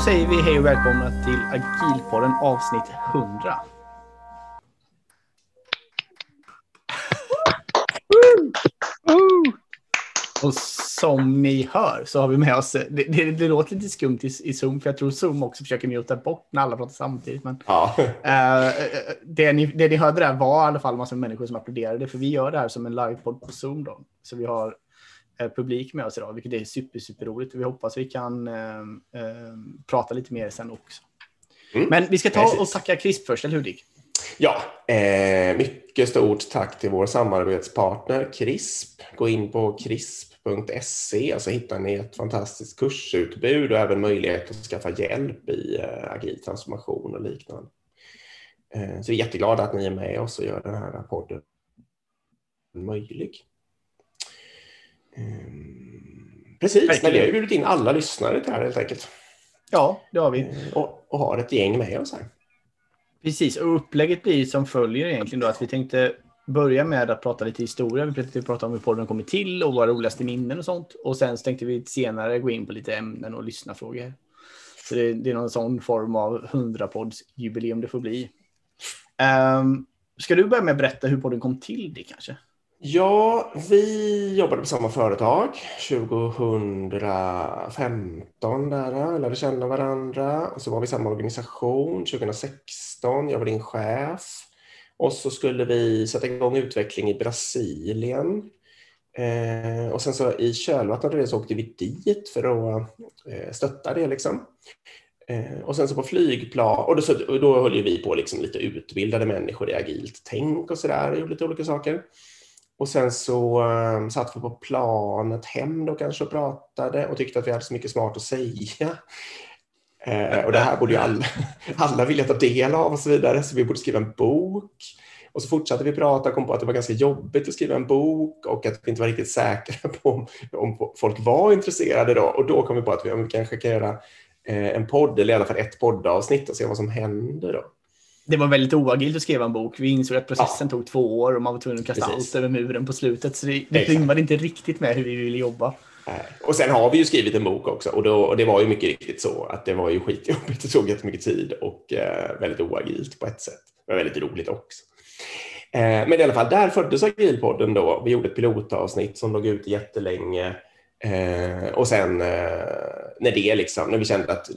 Då säger vi hej och välkomna till Agilpodden avsnitt 100. Och som ni hör så har vi med oss, det, det, det låter lite skumt i, i, Zoom, för jag tror Zoom också försöker muta bort när alla pratar samtidigt. Men, ja. uh, det, ni, det ni hörde där var i alla fall massor med människor som applåderade, för vi gör det här som en livepodd på Zoom. Då. Så vi har publik med oss idag, vilket är super, super roligt. Vi hoppas vi kan uh, prata lite mer sen också. Mm. Men vi ska ta Precis. och tacka CRISP först, eller hur Dick? Ja, eh, mycket stort tack till vår samarbetspartner CRISP. Gå in på crisp.se så hittar ni ett fantastiskt kursutbud och även möjlighet att skaffa hjälp i eh, agil transformation och liknande. Eh, så vi är jätteglada att ni är med oss och gör den här podden möjlig. Eh, precis, men vi har bjudit in alla lyssnare till det här helt enkelt. Ja, det har vi. Eh, och, och har ett gäng med oss här. Precis, och upplägget blir som följer egentligen då att vi tänkte börja med att prata lite historia. Vi tänkte prata om hur podden kommit till och våra roligaste minnen och sånt. Och sen så tänkte vi senare gå in på lite ämnen och lyssna frågor. Så det, det är någon sån form av 100-podds jubileum det får bli. Um, ska du börja med att berätta hur podden kom till det kanske? Ja, vi jobbade på samma företag 2015 där, eh, lärde känna varandra och så var vi i samma organisation 2016. Jag var din chef och så skulle vi sätta igång utveckling i Brasilien. Eh, och sen så i kölvattnet av det så åkte vi dit för att eh, stötta det liksom. Eh, och sen så på flygplan, och då, så, och då höll ju vi på liksom lite utbildade människor i agilt tänk och sådär, gjorde lite olika saker. Och sen så um, satt vi på planet hem då kanske och pratade och tyckte att vi hade så mycket smart att säga. Eh, och det här borde ju alla, alla vilja ta del av och så vidare, så vi borde skriva en bok. Och så fortsatte vi prata och kom på att det var ganska jobbigt att skriva en bok och att vi inte var riktigt säkra på om, om folk var intresserade då. Och då kom vi på att vi, vi kanske kan göra eh, en podd, eller i alla fall ett poddavsnitt och se vad som händer då det var väldigt oagilt att skriva en bok. Vi insåg att processen ja. tog två år och man var tvungen att kasta Precis. allt över muren på slutet. Så det, det rimmade inte riktigt med hur vi ville jobba. Och sen har vi ju skrivit en bok också och, då, och det var ju mycket riktigt så att det var ju skitjobbigt. Det tog jättemycket tid och eh, väldigt oagilt på ett sätt. Var väldigt roligt också. Eh, men i alla fall, där föddes Agilpodden då. Vi gjorde ett pilotavsnitt som låg ute jättelänge. Eh, och sen eh, när det liksom, när vi kände att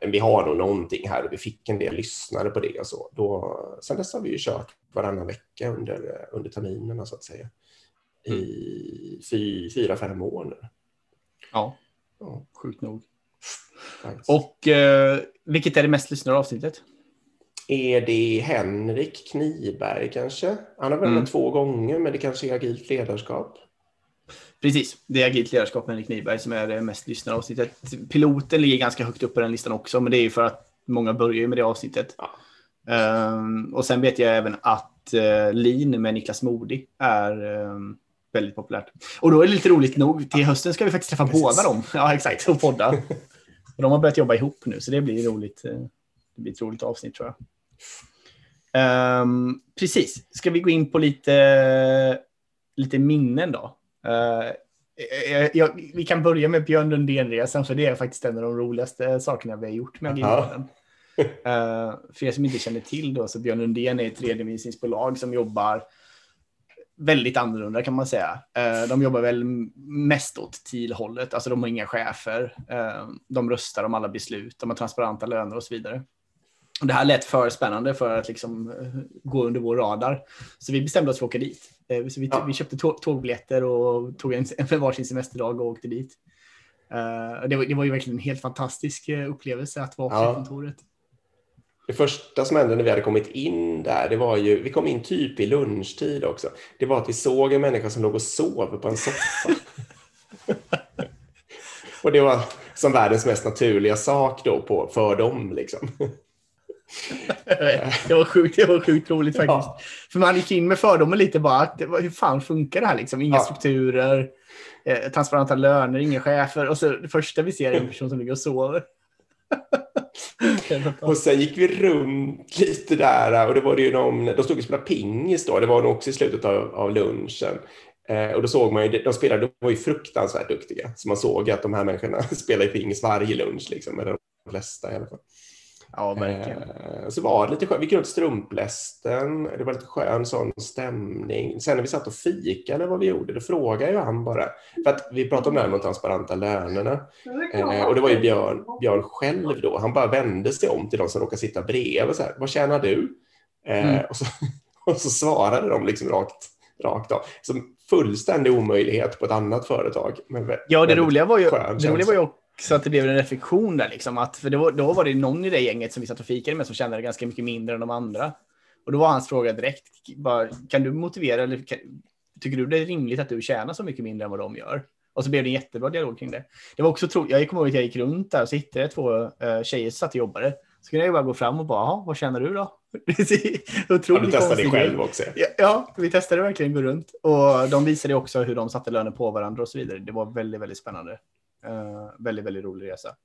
vi har nog någonting här och vi fick en del lyssnare på det och så, då, sen dess har vi ju kört varannan vecka under, under terminerna så att säga. I mm. fy, fyra, fem år nu. Ja, ja. sjukt nog. Nice. Och eh, vilket är det mest lyssnade avsnittet? Är det Henrik Kniberg kanske? Han har väl mm. två gånger, men det kanske är agilt ledarskap. Precis, det är agilt ledarskap med Henrik Nyberg som är det mest lyssnade avsnittet. Piloten ligger ganska högt upp på den listan också, men det är ju för att många börjar med det avsnittet. Ja. Um, och sen vet jag även att uh, Lean med Niklas Modi är um, väldigt populärt. Och då är det lite roligt nog, till hösten ska vi faktiskt träffa Precis. båda dem. Ja, exakt, och podda. och de har börjat jobba ihop nu, så det blir roligt. Eh, det blir ett roligt avsnitt tror jag. Um, precis, ska vi gå in på lite, lite minnen då? Jag, jag, vi kan börja med Björn Lundén-resan, för det är faktiskt en av de roligaste sakerna vi har gjort med Agilpodden. Uh, för er som inte känner till då, så Björn Lundén är ett redovisningsbolag som jobbar väldigt annorlunda kan man säga. Uh, de jobbar väl mest åt TIL-hållet, alltså de har inga chefer. Uh, de röstar om alla beslut, de har transparenta löner och så vidare. Det här lät för spännande för att liksom gå under vår radar. Så vi bestämde oss för att åka dit. Eh, så vi, ja. vi köpte tågbiljetter och tog en, en varsin semesterdag och åkte dit. Uh, det, var, det var ju verkligen en helt fantastisk eh, upplevelse att vara på ja. kontoret. Det första som hände när vi hade kommit in där, det var ju, vi kom in typ i lunchtid också. Det var att vi såg en människa som låg och sov på en soffa. och det var som världens mest naturliga sak då på, för dem. Liksom det, var sjukt, det var sjukt roligt faktiskt. Ja. För man gick in med fördomar lite bara. Att det var, hur fan funkar det här liksom? Inga ja. strukturer, eh, transparenta löner, inga chefer. Och så det första vi ser är en person som ligger och sover. och sen gick vi runt lite där och det var det ju någon, de stod och spelade pingis då, det var nog också i slutet av, av lunchen. Eh, och då såg man ju, de spelade, de var ju fruktansvärt duktiga, så man såg att de här människorna spelade pingis varje lunch liksom, med flesta i alla fall. Ja, verkligen. Eh, så var det lite skönt. Vi gick runt strumplästen. Det var lite skön sån stämning. Sen när vi satt och fika eller vad vi gjorde, då frågade ju han bara. För att vi pratade om det här med de transparenta lönerna. Eh, och det var ju Björn, Björn själv då. Han bara vände sig om till de som råkade sitta bredvid. Så här, vad tjänar du? Eh, mm. och, så, och så svarade de liksom rakt, rakt av. Som fullständig omöjlighet på ett annat företag. ja, det roliga var ju, det roliga var ju så att det blev en reflektion där. Liksom, att, för var, då var det någon i det gänget som vi satt och fikade med som tjänade ganska mycket mindre än de andra. Och då var hans fråga direkt, bara, kan du motivera eller kan, tycker du det är rimligt att du tjänar så mycket mindre än vad de gör? Och så blev det en jättebra dialog kring det. Det var också tro, jag kommer ihåg att jag gick runt där och så hittade jag två uh, tjejer som satt och jobbade. Så kunde jag bara gå fram och bara, vad känner du då? Otroligt ja, du testade det själv också. Ja, ja, vi testade verkligen gå runt. Och de visade också hur de satte löner på varandra och så vidare. Det var väldigt, väldigt spännande. Eh, väldigt, väldigt rolig resa.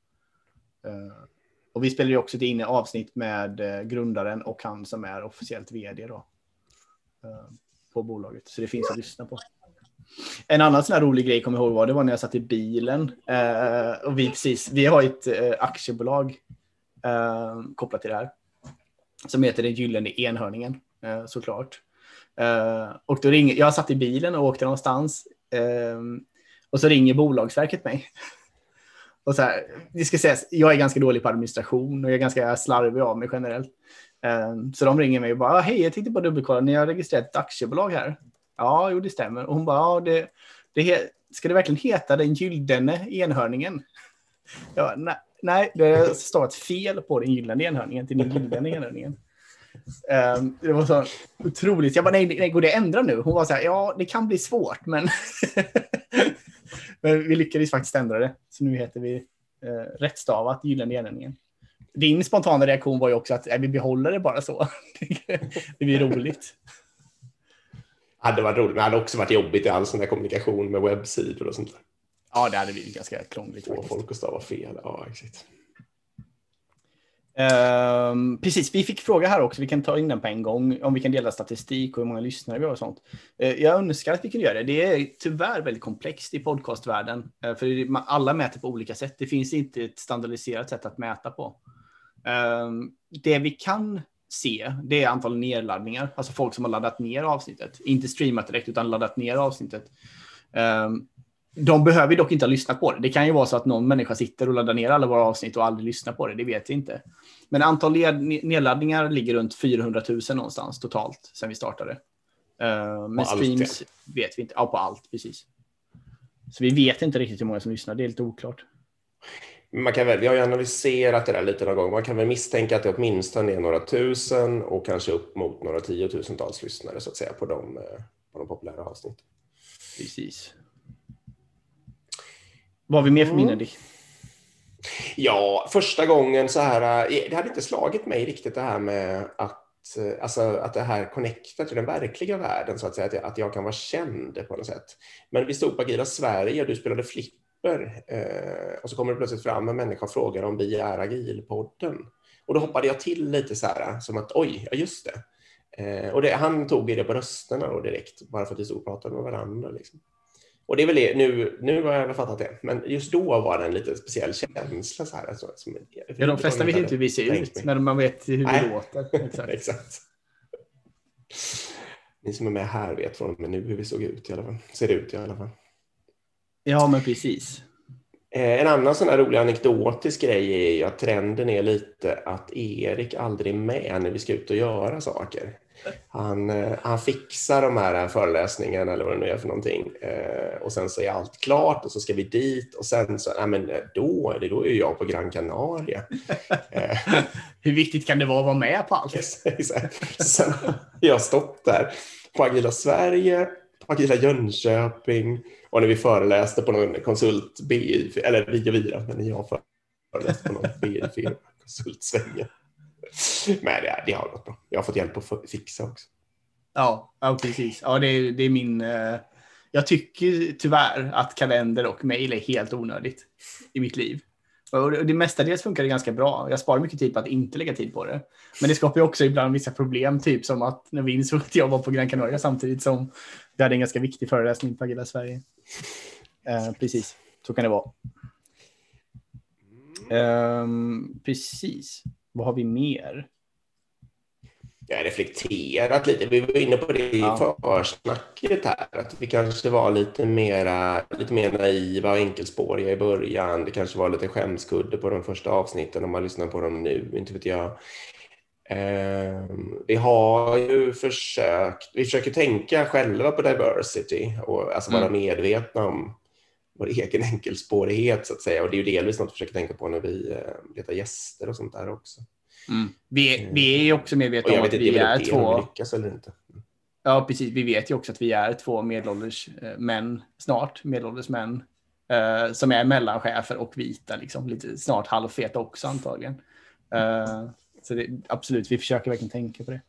Eh, och vi spelar ju också in avsnitt med eh, grundaren och han som är officiellt vd då. Eh, på bolaget. Så det finns att lyssna på. En annan sån här rolig grej kommer jag ihåg var det var när jag satt i bilen. Eh, och vi precis, vi har ett aktiebolag kopplat till det här. Som heter den gyllene enhörningen såklart. och då ringer, jag satt i bilen och åkte någonstans. Och så ringer Bolagsverket mig. Och så här, det ska sägas, jag är ganska dålig på administration och jag är ganska slarvig av mig generellt. Ehm, så de ringer mig och bara, ah, hej, jag tänkte bara dubbelkolla, ni har registrerat ett aktiebolag här. Ja, jo, det stämmer. Och hon bara, ja, det, det, ska det verkligen heta den gyllene enhörningen? Ja, nej, nej, det har stavat fel på den gyllene enhörningen till den gyllene enhörningen. Um, det var så otroligt. Jag bara, nej, nej, går det att ändra nu? Hon var så här, ja, det kan bli svårt, men Men vi lyckades faktiskt ändra det. Så nu heter vi eh, rättstavat Gyllene Enhörningen. Din spontana reaktion var ju också att äh, vi behåller det bara så. det blir roligt. Det hade varit roligt, men det hade också varit jobbigt i all sån där kommunikation med webbsidor och sånt där. Ja, det hade blivit ganska krångligt. Få folk att stava fel. Ja, exakt. Um, precis, vi fick fråga här också, vi kan ta in den på en gång, om vi kan dela statistik och hur många lyssnare vi har och sånt. Uh, jag önskar att vi kunde göra det. Det är tyvärr väldigt komplext i podcastvärlden, uh, för alla mäter på olika sätt. Det finns inte ett standardiserat sätt att mäta på. Um, det vi kan se, det är antal nedladdningar, alltså folk som har laddat ner avsnittet. Inte streamat direkt, utan laddat ner avsnittet. Um, de behöver dock inte ha lyssnat på det. Det kan ju vara så att någon människa sitter och laddar ner alla våra avsnitt och aldrig lyssnar på det. Det vet vi inte. Men antal nedladdningar ligger runt 400 000 någonstans totalt sedan vi startade. Uh, men streams vet vi inte. Ja, på allt precis. Så vi vet inte riktigt hur många som lyssnar. Det är lite oklart. Man kan väl, vi har ju analyserat det där lite någon gång. Man kan väl misstänka att det åtminstone är några tusen och kanske upp mot några tiotusentals lyssnare så att säga på de, eh, på de populära avsnitten. Precis. Vad har vi mer för minnen, Dick? Ja, första gången så här, eh, det hade inte slagit mig riktigt det här med att, eh, alltså, att det här connectar till den verkliga världen, så att säga, att jag, att jag kan vara känd på något sätt. Men vi stod på Agila Sverige och du spelade flipper eh, och så kommer det plötsligt fram en människa och frågar om vi är Agilpodden. Och då hoppade jag till lite så här, som att oj, ja just det. Eh, och det, han tog det på rösterna då direkt, bara för att vi stod och pratade med varandra. Liksom. Och det är väl det, nu, nu har jag fattat det, men just då var det en lite speciell känsla. Så här, alltså, som, ja, de flesta vet inte hur vi ser ut, men man vet hur Nej. vi låter. Exakt. Exakt. Ni som är med här vet från och med nu hur vi såg ut i alla fall. Ser ut i alla fall. Ja, men precis. Eh, en annan sån här rolig anekdotisk grej är ju att trenden är lite att Erik aldrig är med när vi ska ut och göra saker. Han, eh, han fixar de här föreläsningarna eller vad det nu är för någonting eh, och sen så är allt klart och så ska vi dit och sen så, nej men då, det, då är jag på Gran Canaria. Hur viktigt kan det vara att vara med på allt? sen har jag stått där på Agila Sverige, på Agila Jönköping och när vi föreläste på någon konsult, BI, eller vi och vi, men jag föreläste på någon BI-firma, konsultsvängen. Men det, det har gått bra. Jag har fått hjälp att fixa också. Ja, ja precis. Ja, det, är, det är min... Eh, jag tycker tyvärr att kalender och mejl är helt onödigt i mitt liv. Och det mestadels funkar det ganska bra. Jag sparar mycket tid på att inte lägga tid på det. Men det skapar ju också ibland vissa problem, typ som att när vi insåg att jag var på Gran Canaria samtidigt som vi hade en ganska viktig föreläsning på Agila Sverige. Eh, precis, så kan det vara. Um, precis. Vad har vi mer? Jag har reflekterat lite. Vi var inne på det i ja. försnacket här. Att vi kanske var lite, mera, lite mer naiva och enkelspåriga i början. Det kanske var lite skämskudde på de första avsnitten om man lyssnar på dem nu. Inte vet jag. vi har ju försökt, vi försöker tänka själva på diversity och alltså vara mm. medvetna om vår egen enkelspårighet så att säga. Och det är ju delvis något vi försöker tänka på när vi uh, letar gäster och sånt där också. Mm. Vi, vi är också medvetna om att vi är två... lyckas eller inte. Ja, precis. Vi vet ju också att vi är två medelålders eh, män, snart medelålders män, eh, som är mellanchefer och vita, liksom. lite snart halvfeta också antagligen. Eh, så det, absolut, vi försöker verkligen tänka på det.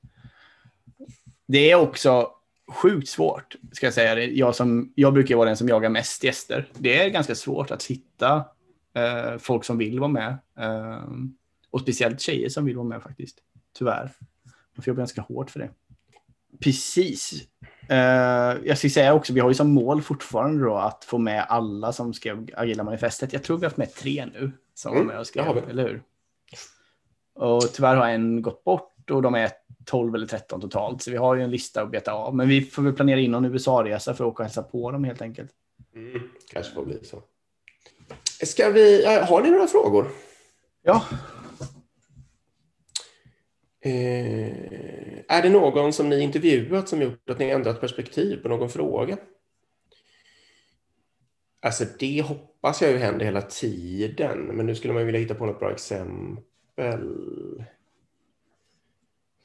Det är också sjukt svårt, ska jag säga. Jag, som, jag brukar vara den som jagar mest gäster. Det är ganska svårt att hitta eh, folk som vill vara med. Eh, och speciellt tjejer som vill vara med faktiskt. Tyvärr. Man får jobba ganska hårt för det. Precis. Uh, jag ska säga också, vi har ju som mål fortfarande då att få med alla som skrev Agila manifestet. Jag tror vi har haft med tre nu som mm, var med och skrev, eller hur? Och tyvärr har en gått bort och de är 12 eller 13 totalt. Så vi har ju en lista att beta av. Men vi får väl planera in någon USA-resa för att åka och hälsa på dem helt enkelt. Mm, kanske får bli så. Ska vi, har ni några frågor? Ja, Eh, är det någon som ni intervjuat som gjort att ni ändrat perspektiv på någon fråga? Alltså det hoppas jag ju händer hela tiden, men nu skulle man vilja hitta på något bra exempel.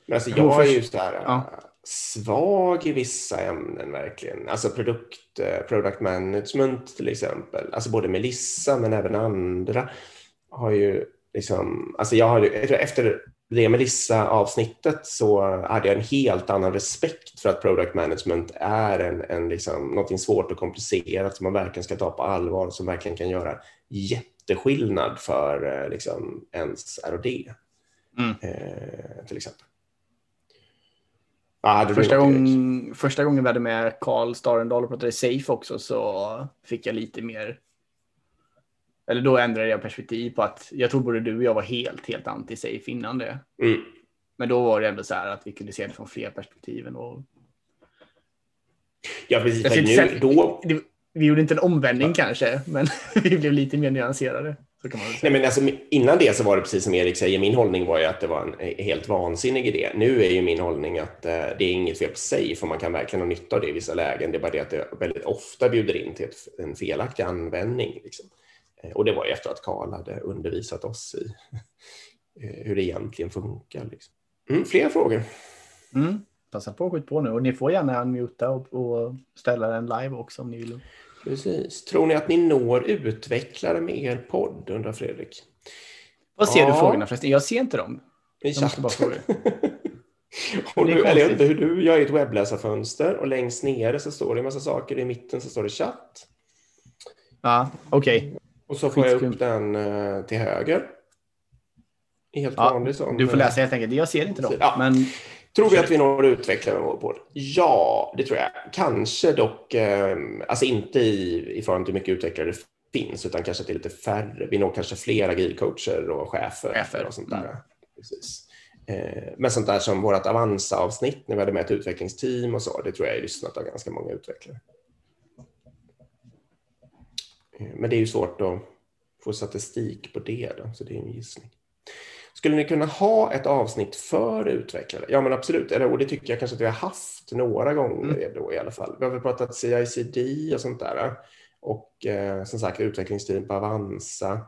Men alltså jag är ju så här ja. svag i vissa ämnen verkligen. Alltså produkt, eh, product management till exempel. Alltså både Melissa men även andra har ju liksom, alltså jag har efter det Melissa-avsnittet så hade jag en helt annan respekt för att product management är en, en liksom, någonting svårt och komplicerat som man verkligen ska ta på allvar som verkligen kan göra jätteskillnad för eh, liksom, ens R&D mm. eh, till exempel. Ah, första, gång, första gången vi hade med Carl Starendal och pratade safe också så fick jag lite mer eller då ändrade jag perspektiv på att jag tror både du och jag var helt, helt anti-safe innan det. Mm. Men då var det ändå så här att vi kunde se det från fler perspektiv. Och... Ja, precis. Nu, då... Vi gjorde inte en omvändning ja. kanske, men vi blev lite mer nyanserade. Nej, men alltså, innan det så var det precis som Erik säger, min hållning var ju att det var en helt vansinnig idé. Nu är ju min hållning att uh, det är inget fel på sig, för man kan verkligen ha nytta av det i vissa lägen. Det är bara det att det väldigt ofta bjuder in till ett, en felaktig användning. Liksom. Eh, och det var efter att Karl hade undervisat oss i eh, hur det egentligen funkar. Liksom. Mm, fler frågor? Mm. Passa på att skjuta på nu och ni får gärna unmuta och, och ställa den live också om ni vill. Precis. Tror ni att ni når utvecklare med er podd, undrar Fredrik. Vad ser ja. du frågorna förresten? Jag ser inte dem. I chatt. och nu, eller jag vet inte hur du gör ett webbläsarfönster och längst nere så står det en massa saker. I mitten så står det chatt. Ja, okej. Okay. Och så får jag upp den eh, till höger. Helt ja, vanlig sån. Du får läsa helt enkelt. Jag ser inte dem. Ja. Men... Tror vi att vi når utvecklare med vår podd? Ja, det tror jag. Kanske dock, eh, alltså inte i, i förhållande till hur mycket utvecklare det finns, utan kanske till lite färre. Vi når kanske fler agilcoacher och chefer, chefer. och sånt där. Mm. Precis. Eh, men sånt där som vårt Avanza-avsnitt när vi hade med ett utvecklingsteam och så, det tror jag är lyssnat av ganska många utvecklare. Eh, men det är ju svårt att få statistik på det, då, så det är en gissning. Skulle ni kunna ha ett avsnitt för utvecklare? Ja, men absolut. Eller, och det tycker jag kanske att vi har haft några gånger mm. då i alla fall. Vi har väl pratat CICD och sånt där. Och eh, som sagt utvecklingsteam på Avanza.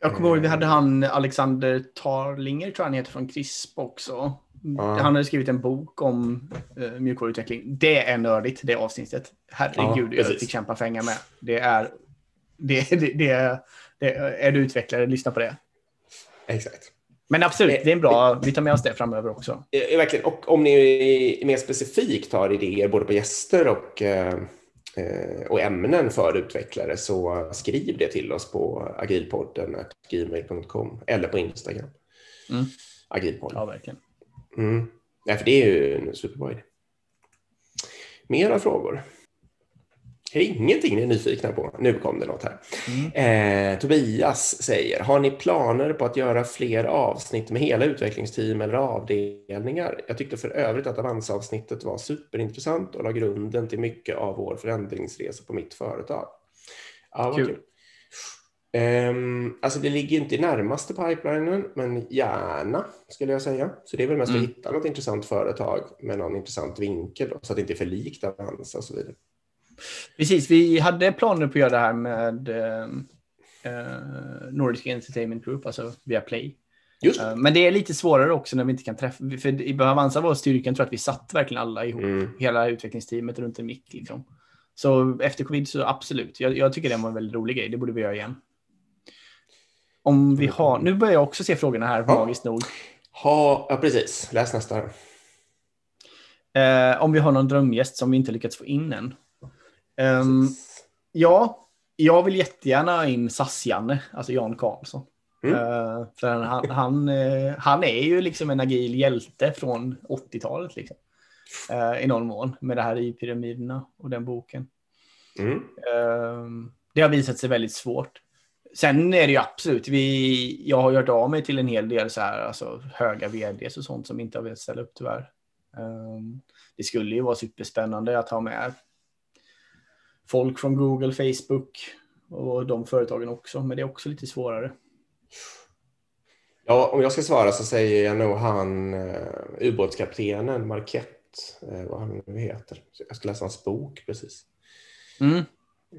Jag kommer ihåg, vi hade han Alexander Tarlinger, tror jag han heter, från CRISP också. Ja. Han hade skrivit en bok om uh, mjukvaruutveckling. Det är nördigt, det avsnittet. Herregud, ja, jag fick kämpa för att hänga med. Det är, det, det, det, det, är du utvecklare, lyssna på det. Exakt. Men absolut, det är en bra, vi tar med oss det framöver också. Eh, verkligen, och om ni mer specifikt har idéer både på gäster och, eh, och ämnen för utvecklare så skriv det till oss på agilpodden gmail.com eller på Instagram. Mm. Agilpodden. Ja, verkligen. Mm. Ja, för det är ju en superbra idé. Mera frågor? Ingenting ni är nyfikna på? Nu kom det något här. Mm. Eh, Tobias säger, har ni planer på att göra fler avsnitt med hela utvecklingsteam eller avdelningar? Jag tyckte för övrigt att Avanza-avsnittet var superintressant och la grunden till mycket av vår förändringsresa på mitt företag. Ja, kul. kul. Um, alltså det ligger inte i närmaste pipelinen, men gärna skulle jag säga. Så det är väl mest mm. att hitta något intressant företag med någon intressant vinkel då, så att det inte är för likt Avanza och så vidare. Precis, vi hade planer på att göra det här med uh, Nordic Entertainment Group, alltså via Play. Just. Uh, men det är lite svårare också när vi inte kan träffa, för i Avanza var styrkan tror jag att vi satt verkligen alla ihop, mm. hela utvecklingsteamet runt en mick. Liksom. Så efter covid så absolut, jag, jag tycker det var en väldigt rolig grej, det borde vi göra igen. Om vi har, nu börjar jag också se frågorna här, ja. magiskt nog. Ha, ja, precis. Läs nästa. Eh, om vi har någon drömgäst som vi inte lyckats få in än. Um, ja, jag vill jättegärna ha in SAS-Janne, alltså Jan Karlsson. Mm. Uh, för han, han, uh, han, är ju liksom en agil hjälte från 80-talet. Liksom. Uh, I någon mån med det här i pyramiderna och den boken. Mm. Ehm, det har visat sig väldigt svårt. Sen är det ju absolut, vi, jag har hört av mig till en hel del så här, alltså, höga vds och sånt som inte har velat ställa upp tyvärr. Um, det skulle ju vara superspännande att ha med folk från Google, Facebook och de företagen också, men det är också lite svårare. Ja, om jag ska svara så säger jag nog han uh, ubåtskaptenen Marquette, uh, vad han nu heter. Jag ska läsa hans bok precis. Mm.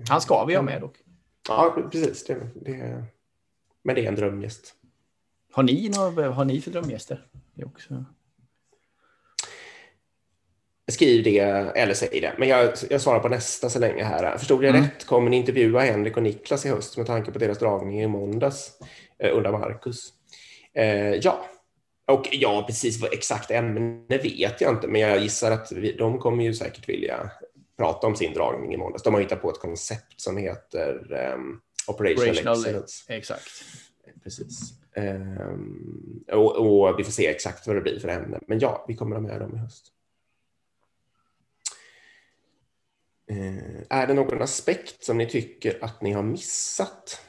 Han ska vi ha med dock. Ja, precis. Det, det, men det är en drömgäst. Har ni, några, har ni för drömgäster? Det också... Skriv det eller säg det. Men jag, jag svarar på nästa så länge här. Förstod jag mm. rätt? Kommer ni intervjua Henrik och Niklas i höst med tanke på deras dragning i måndags eh, under Marcus? Eh, ja, och ja, precis vad exakt ämne vet jag inte, men jag gissar att vi, de kommer ju säkert vilja prata om sin dragning i måndags. De har hittat på ett koncept som heter um, Operational, Operational Excellence. Exakt. Precis. Um, och, och, vi får se exakt vad det blir för ämne. Men ja, vi kommer att ha med dem i höst. Uh, är det någon aspekt som ni tycker att ni har missat?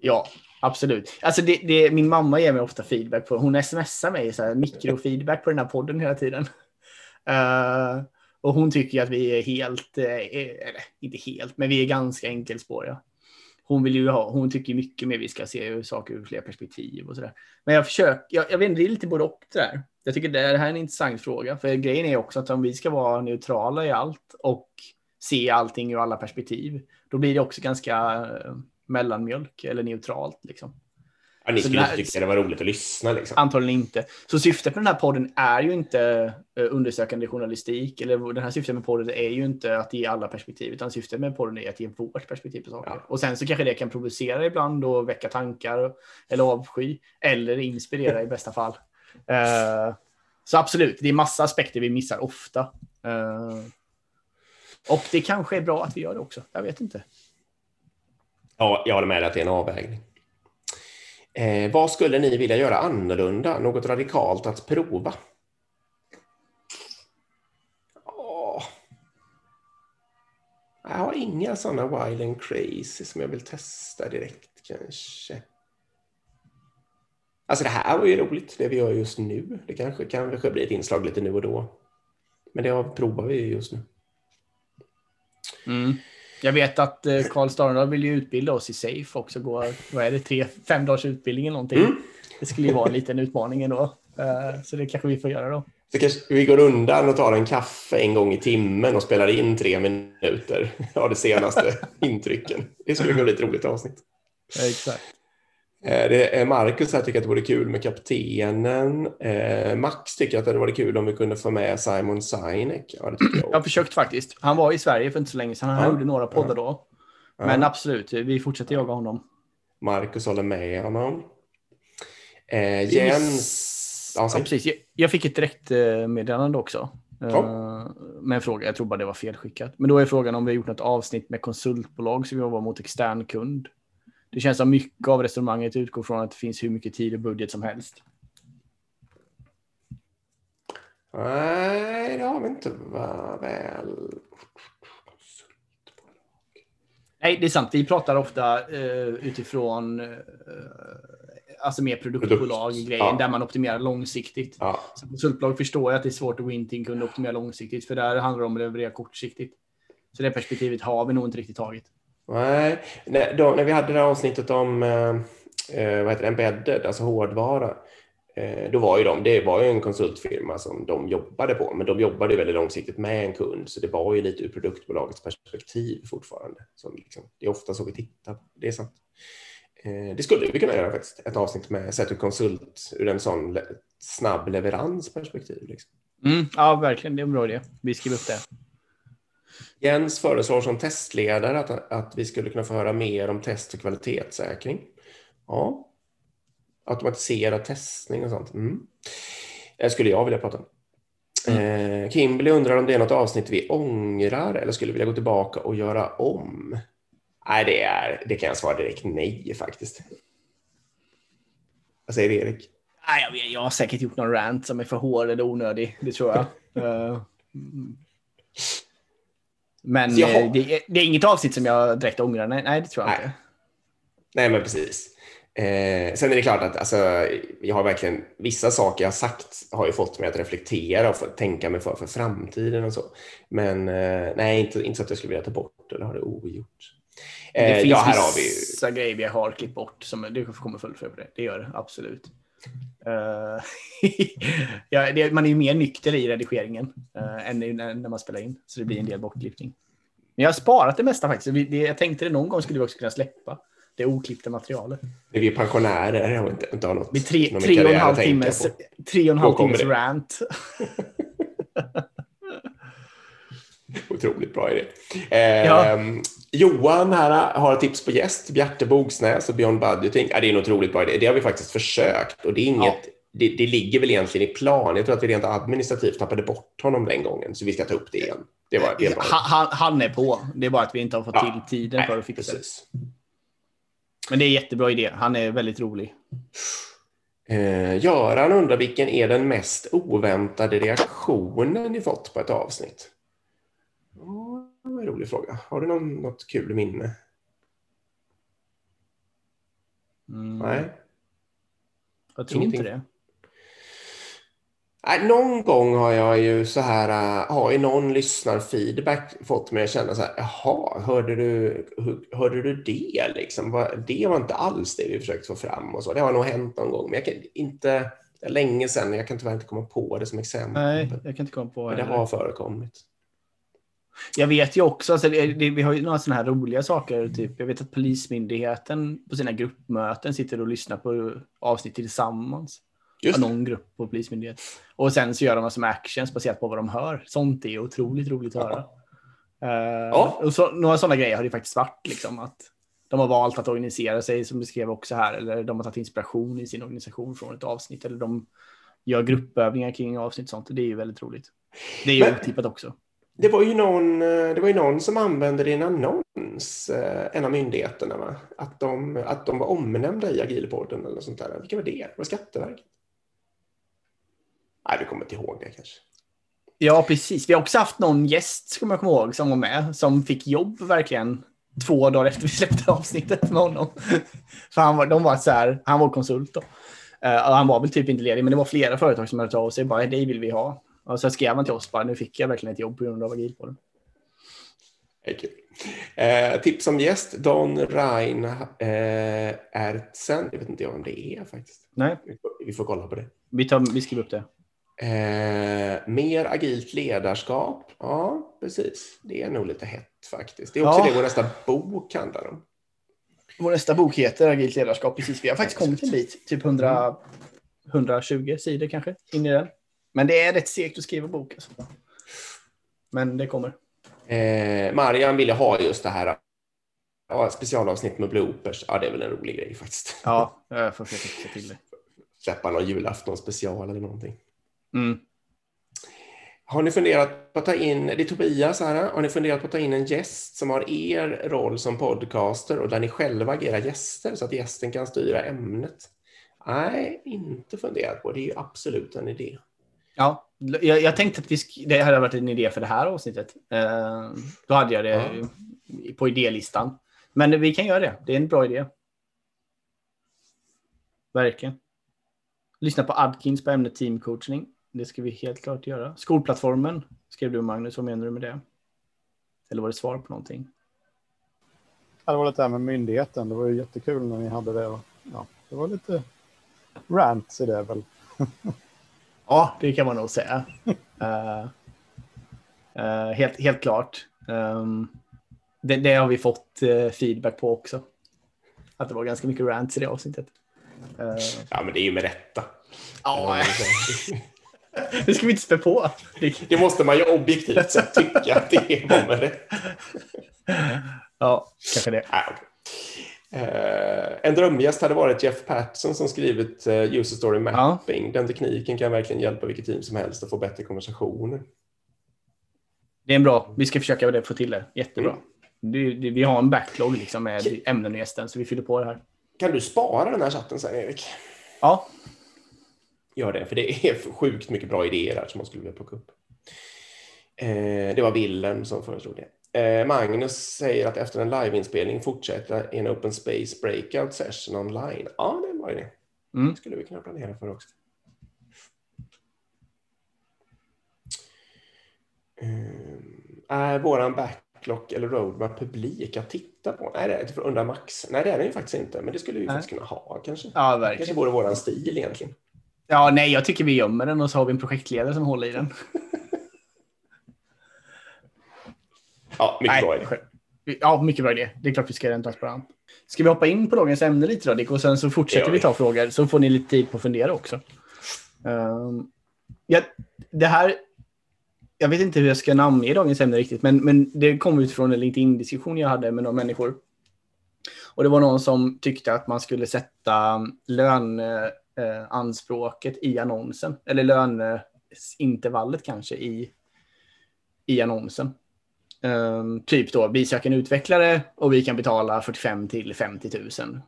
Ja, absolut. Alltså det, det, min mamma ger mig ofta feedback på, hon smsar mig så här, mikrofeedback på den här podden hela tiden. Uh, och hon tycker att vi är helt, eh, eller inte helt, men vi är ganska enkelspåriga. Hon vill ju ha, hon tycker mycket mer vi ska se saker ur fler perspektiv och sådär. Men jag försöker, jag, jag vet inte, det är lite både och det där. Jag tycker det här är en intressant fråga, för grejen är också att om vi ska vara neutrala i allt och se allting ur alla perspektiv, då blir det också ganska eh, mellanmjölk eller neutralt liksom. Ja, ni skulle inte tycka det var roligt att lyssna. Liksom. Antagligen inte. Så syftet med den här podden är ju inte uh, undersökande journalistik. Eller den här syftet med podden är ju inte att ge alla perspektiv. Utan syftet med podden är att ge vårt perspektiv på saker. Ja. Och sen så kanske det kan provocera ibland och väcka tankar. Eller avsky. Eller inspirera i bästa fall. Uh, så absolut, det är massa aspekter vi missar ofta. Uh, och det kanske är bra att vi gör det också. Jag vet inte. Ja, jag håller med dig att det är en avvägning. Eh, vad skulle ni vilja göra annorlunda? Något radikalt att prova? Jag har inga sådana wild and crazy som jag vill testa direkt kanske. Alltså det här var ju roligt, det vi gör just nu. Det kanske, kanske blir ett inslag lite nu och då. Men det provar vi just nu. Mm. Jag vet att eh, Karl Starendal vill ju utbilda oss i SAFE också. Gå, vad är det, tre, fem dagars utbildning eller någonting. Mm. Det skulle ju vara en liten utmaning ändå. Uh, så det kanske vi får göra då. Så kanske vi går undan och tar en kaffe en gång i timmen och spelar in tre minuter av de senaste intrycken. Det skulle bli ett roligt avsnitt. Exakt. Eh, det är Marcus här tycker att det vore kul med kaptenen. Eh, Max tycker att det vore kul om vi kunde få med Simon Sinek. Ja, jag, jag har försökt faktiskt. Han var i Sverige för inte så länge sedan. Han ja. gjorde några poddar då. Men ja. absolut, vi fortsätter jaga honom. Marcus håller med honom. Eh, Jens... Ja, precis. Jag, fick ett direktmeddelande också. Ja. Med en fråga, jag tror bara det var felskickat. Men då är frågan om vi har gjort något avsnitt med konsultbolag som jobbar mot extern kund. Det känns som mycket av resonemanget utgår från att det finns hur mycket tid och budget som helst. Nej, det har vi inte väl. Nej, det är sant. Vi pratar ofta uh, utifrån uh, alltså mer produktbolag Produkt. grejen ja. där man optimerar långsiktigt. Ja. Konsultbolag förstår jag att det är svårt att gå in till en kund och optimera långsiktigt, för där handlar det om att leverera kortsiktigt. Så det perspektivet har vi nog inte riktigt tagit. Nej, när, då, när vi hade det här avsnittet om eh, eh, vad heter det, embedded, alltså hårdvara, eh, då var ju de, det var ju en konsultfirma som de jobbade på, men de jobbade väldigt långsiktigt med en kund, så det var ju lite ur produktbolagets perspektiv fortfarande. Som liksom, det är ofta så vi tittar, det är sant. Eh, det skulle vi kunna göra faktiskt, ett avsnitt med sett ur konsult ur en sån snabb leveransperspektiv. Liksom. Mm, ja, verkligen, det är en bra idé. Vi skriver upp det. Jens föreslår som testledare att, att vi skulle kunna få höra mer om test och kvalitetssäkring. Ja. Automatiserad testning och sånt. Mm. Det skulle jag vilja prata om. Mm. Eh, Kimberly undrar om det är något avsnitt vi ångrar eller skulle vilja gå tillbaka och göra om. Nej, det, är, det kan jag svara direkt nej faktiskt. Vad säger Erik? Nej, jag, jag har säkert gjort någon rant som är för hård eller onödig. Det tror jag. uh, men eh, det, det, är inget avsnitt som jag direkt ångrar. Nej, nej det tror jag nej. inte. Nej, men precis. Eh, sen är det klart att alltså, jag har verkligen vissa saker jag sagt har ju fått mig att reflektera och för, tänka mig för för framtiden och så. Men eh, nej, inte, inte så att jag skulle vilja ta bort eller ha det ogjort. Eh, det finns ja, här har vi vissa grejer vi har klippt bort som det kommer fullfölja på det. Det gör det absolut. Uh, ja, det, man är ju mer nykter i redigeringen uh, än när, man spelar in, så det blir en del bortklippning. Men jag har sparat det mesta faktiskt. Det, jag tänkte det någon gång skulle vi också kunna släppa det oklippta materialet. Är vi pensionärer och inte, inte har något. Med tre, tre och en halv timmes, tre och en halv timmes rant. Otroligt bra idé. Eh, ja. Johan här har ett tips på gäst, Bjarte Bogsnäs och Beyond Budgeting. Ja, det är en otroligt bra idé. Det har vi faktiskt försökt och det är inget, ja. det, det, ligger väl egentligen i plan. Jag tror att vi rent administrativt tappade bort honom den gången, så vi ska ta upp det igen. Det var, det var... Han, han, är på, det är bara att vi inte har fått ja. till tiden Nej, för att fixa precis. det. Men det är en jättebra idé, han är väldigt rolig. Eh, Göran undrar vilken är den mest oväntade reaktionen ni fått på ett avsnitt? En rolig fråga. Har du någon, något kul minne? Mm. Nej. Jag tror Ingenting. inte det. Nej, någon gång har jag ju så här, äh, har ju någon lyssnarfeedback fått mig att känna så här, jaha, hörde du, hörde du det liksom? Det var inte alls det vi försökte få fram och så. Det har nog hänt någon gång, men jag kan inte, det länge sedan, jag kan tyvärr inte komma på det som exempel. Nej, jag kan inte komma på det. Men det har förekommit. Jag vet ju också, alltså det, det, vi har ju några sådana här roliga saker. Typ, jag vet att Polismyndigheten på sina gruppmöten sitter och lyssnar på avsnitt tillsammans. Just. Någon grupp på Polismyndigheten. Och sen så gör de som actions baserat på vad de hör. Sånt är otroligt roligt att höra. Uh, ja. och så, några sådana grejer har det faktiskt varit. Liksom, att de har valt att organisera sig, som du skrev också här, eller de har tagit inspiration i sin organisation från ett avsnitt, eller de gör gruppövningar kring avsnitt. Sånt. Det är ju väldigt roligt. Det är ju otippat också. Det var ju någon, eh, det var ju någon som använde det i en annons, eh, en av myndigheterna, va? Att, de, att de var omnämnda i agilpodden eller sånt där. Vilka var det? Var det Skatteverket? Nej, du kommer inte ihåg det kanske. Ja, precis. Vi har också haft någon gäst, kommer jag komma ihåg, som var med, som fick jobb verkligen två dagar efter vi släppte avsnittet med honom. För han var, de var så här, han var konsult då. Uh, han var väl typ inte ledig, men det var flera företag som hörde av sig bara, dig vill vi ha. Och så skrev han till oss bara, nu fick jag verkligen ett jobb på grund av agilpodden. Det kul. Eh, tips som gäst, Don Rein eh, Ertsen. Jag vet inte om det är faktiskt. Nej. Vi får, vi får kolla på det. Vi, tar, vi skriver upp det. Eh, mer agilt ledarskap. Ja, precis. Det är nog lite hett faktiskt. Det är också ja. det vår nästa bok handlar om. Vår nästa bok heter Agilt ledarskap. Precis. Vi har faktiskt kommit en bit, typ 100, 120 sidor kanske, in i den. Men det är rätt segt att skriva bok. Alltså. Men det kommer. Eh, Marian ville ha just det här ja, specialavsnitt med bloopers. Ja, det är väl en rolig grej faktiskt. Ja, jag får försöka fixa till det. Släppa någon julafton special eller någonting. Mm. Har ni funderat på att ta in, det är Tobias här, har ni funderat på att ta in en gäst som har er roll som podcaster och där ni själva agerar gäster så att gästen kan styra ämnet? Nej, inte funderat på. Det är ju absolut en idé. Ja, jag, jag, tänkte att vi, det hade varit en idé för det här avsnittet. Eh, då hade jag det ja. på idélistan. Men vi kan göra det. Det är en bra idé. Verkligen. Lyssna på Adkins på ämnet teamcoachning. Det ska vi helt klart göra. Skolplattformen skrev du Magnus. Vad menar du med det? Eller var det svar på någonting? Det var lite här med myndigheten. Det var ju jättekul när ni hade det. Ja, det var lite rants i det väl. ja, det kan man nog säga. uh, uh, helt, helt klart. Um, det, det, har vi fått uh, feedback på också. Att det var ganska mycket rants i det avsnittet. ja, men det är ju med rätta. Ja, det ska vi inte spä på. Det måste man ju objektivt sett tycka att det var med rätta. Ja, kanske det. Ah, okay. Uh, en drömgäst hade varit Jeff Patterson som skrivit uh, User Story Mapping. Ja. Den tekniken kan verkligen hjälpa vilket team som helst att få bättre konversationer. Det är en bra. Vi ska försöka få till det. Jättebra. Mm. Det, det, vi har en backlog liksom med kan, ämnen och gästen, så vi fyller på det här. Kan du spara den här chatten sen, Erik? Ja. Gör det, för det är sjukt mycket bra idéer här som man skulle vilja plocka upp. Uh, det var Willem som föreslog det. Eh, Magnus säger att efter en liveinspelning fortsätta i en open space breakout session online. Ja, det är en bra idé. Mm. Det skulle vi kunna planera för också. Eh, är våran backlog eller roadmap publik att titta på? Nej, det är för undra Max. Nej, det är den ju faktiskt inte, men det skulle vi nej. faktiskt kunna ha kanske. Ja, verkligen. kanske vore våran stil egentligen. Ja, nej, jag tycker vi gömmer den och så har vi en projektledare som håller i den. Ja, mycket Nej, bra idé. Ja, mycket bra idé. Det är klart vi ska göra den transparent. Ska vi hoppa in på dagens ämne lite då, Dick? Och sen så fortsätter vi. vi ta frågor, så får ni lite tid på att fundera också. Um, ja, det här... Jag vet inte hur jag ska namnge dagens ämne riktigt, men, men det kom utifrån en LinkedIn-diskussion jag hade med några människor. Och det var någon som tyckte att man skulle sätta löneanspråket i annonsen, eller löneintervallet kanske i, i annonsen. Um, typ då, vi söker en utvecklare och vi kan betala 45 till 50 000.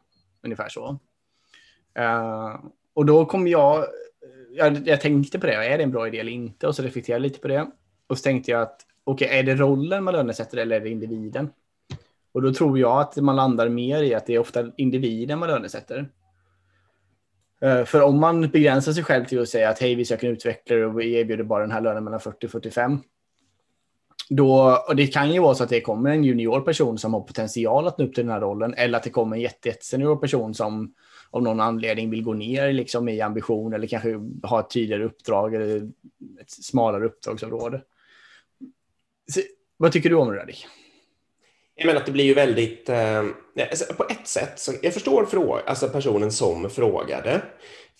Ungefär så. Uh, och då kom jag, jag, jag tänkte på det, är det en bra idé eller inte? Och så reflekterade jag lite på det. Och så tänkte jag att, okej, okay, är det rollen man lönesätter eller är det individen? Och då tror jag att man landar mer i att det är ofta individen man lönesätter. Ehm, för om man begränsar sig själv till att säga att hej, vi söker en utvecklare och vi erbjuder bara den här lönen mellan 40 och 45 då, och det kan ju vara så att det kommer en junior person som har potential att nå upp till den här rollen eller att det kommer en jättesenior person som av någon anledning vill gå ner liksom, i ambition eller kanske ha ett tydligare uppdrag eller ett smalare uppdragsområde. Så, vad tycker du om det, Radik? Jag menar att det blir ju väldigt, eh, alltså på ett sätt, så jag förstår frå, alltså personen som frågade,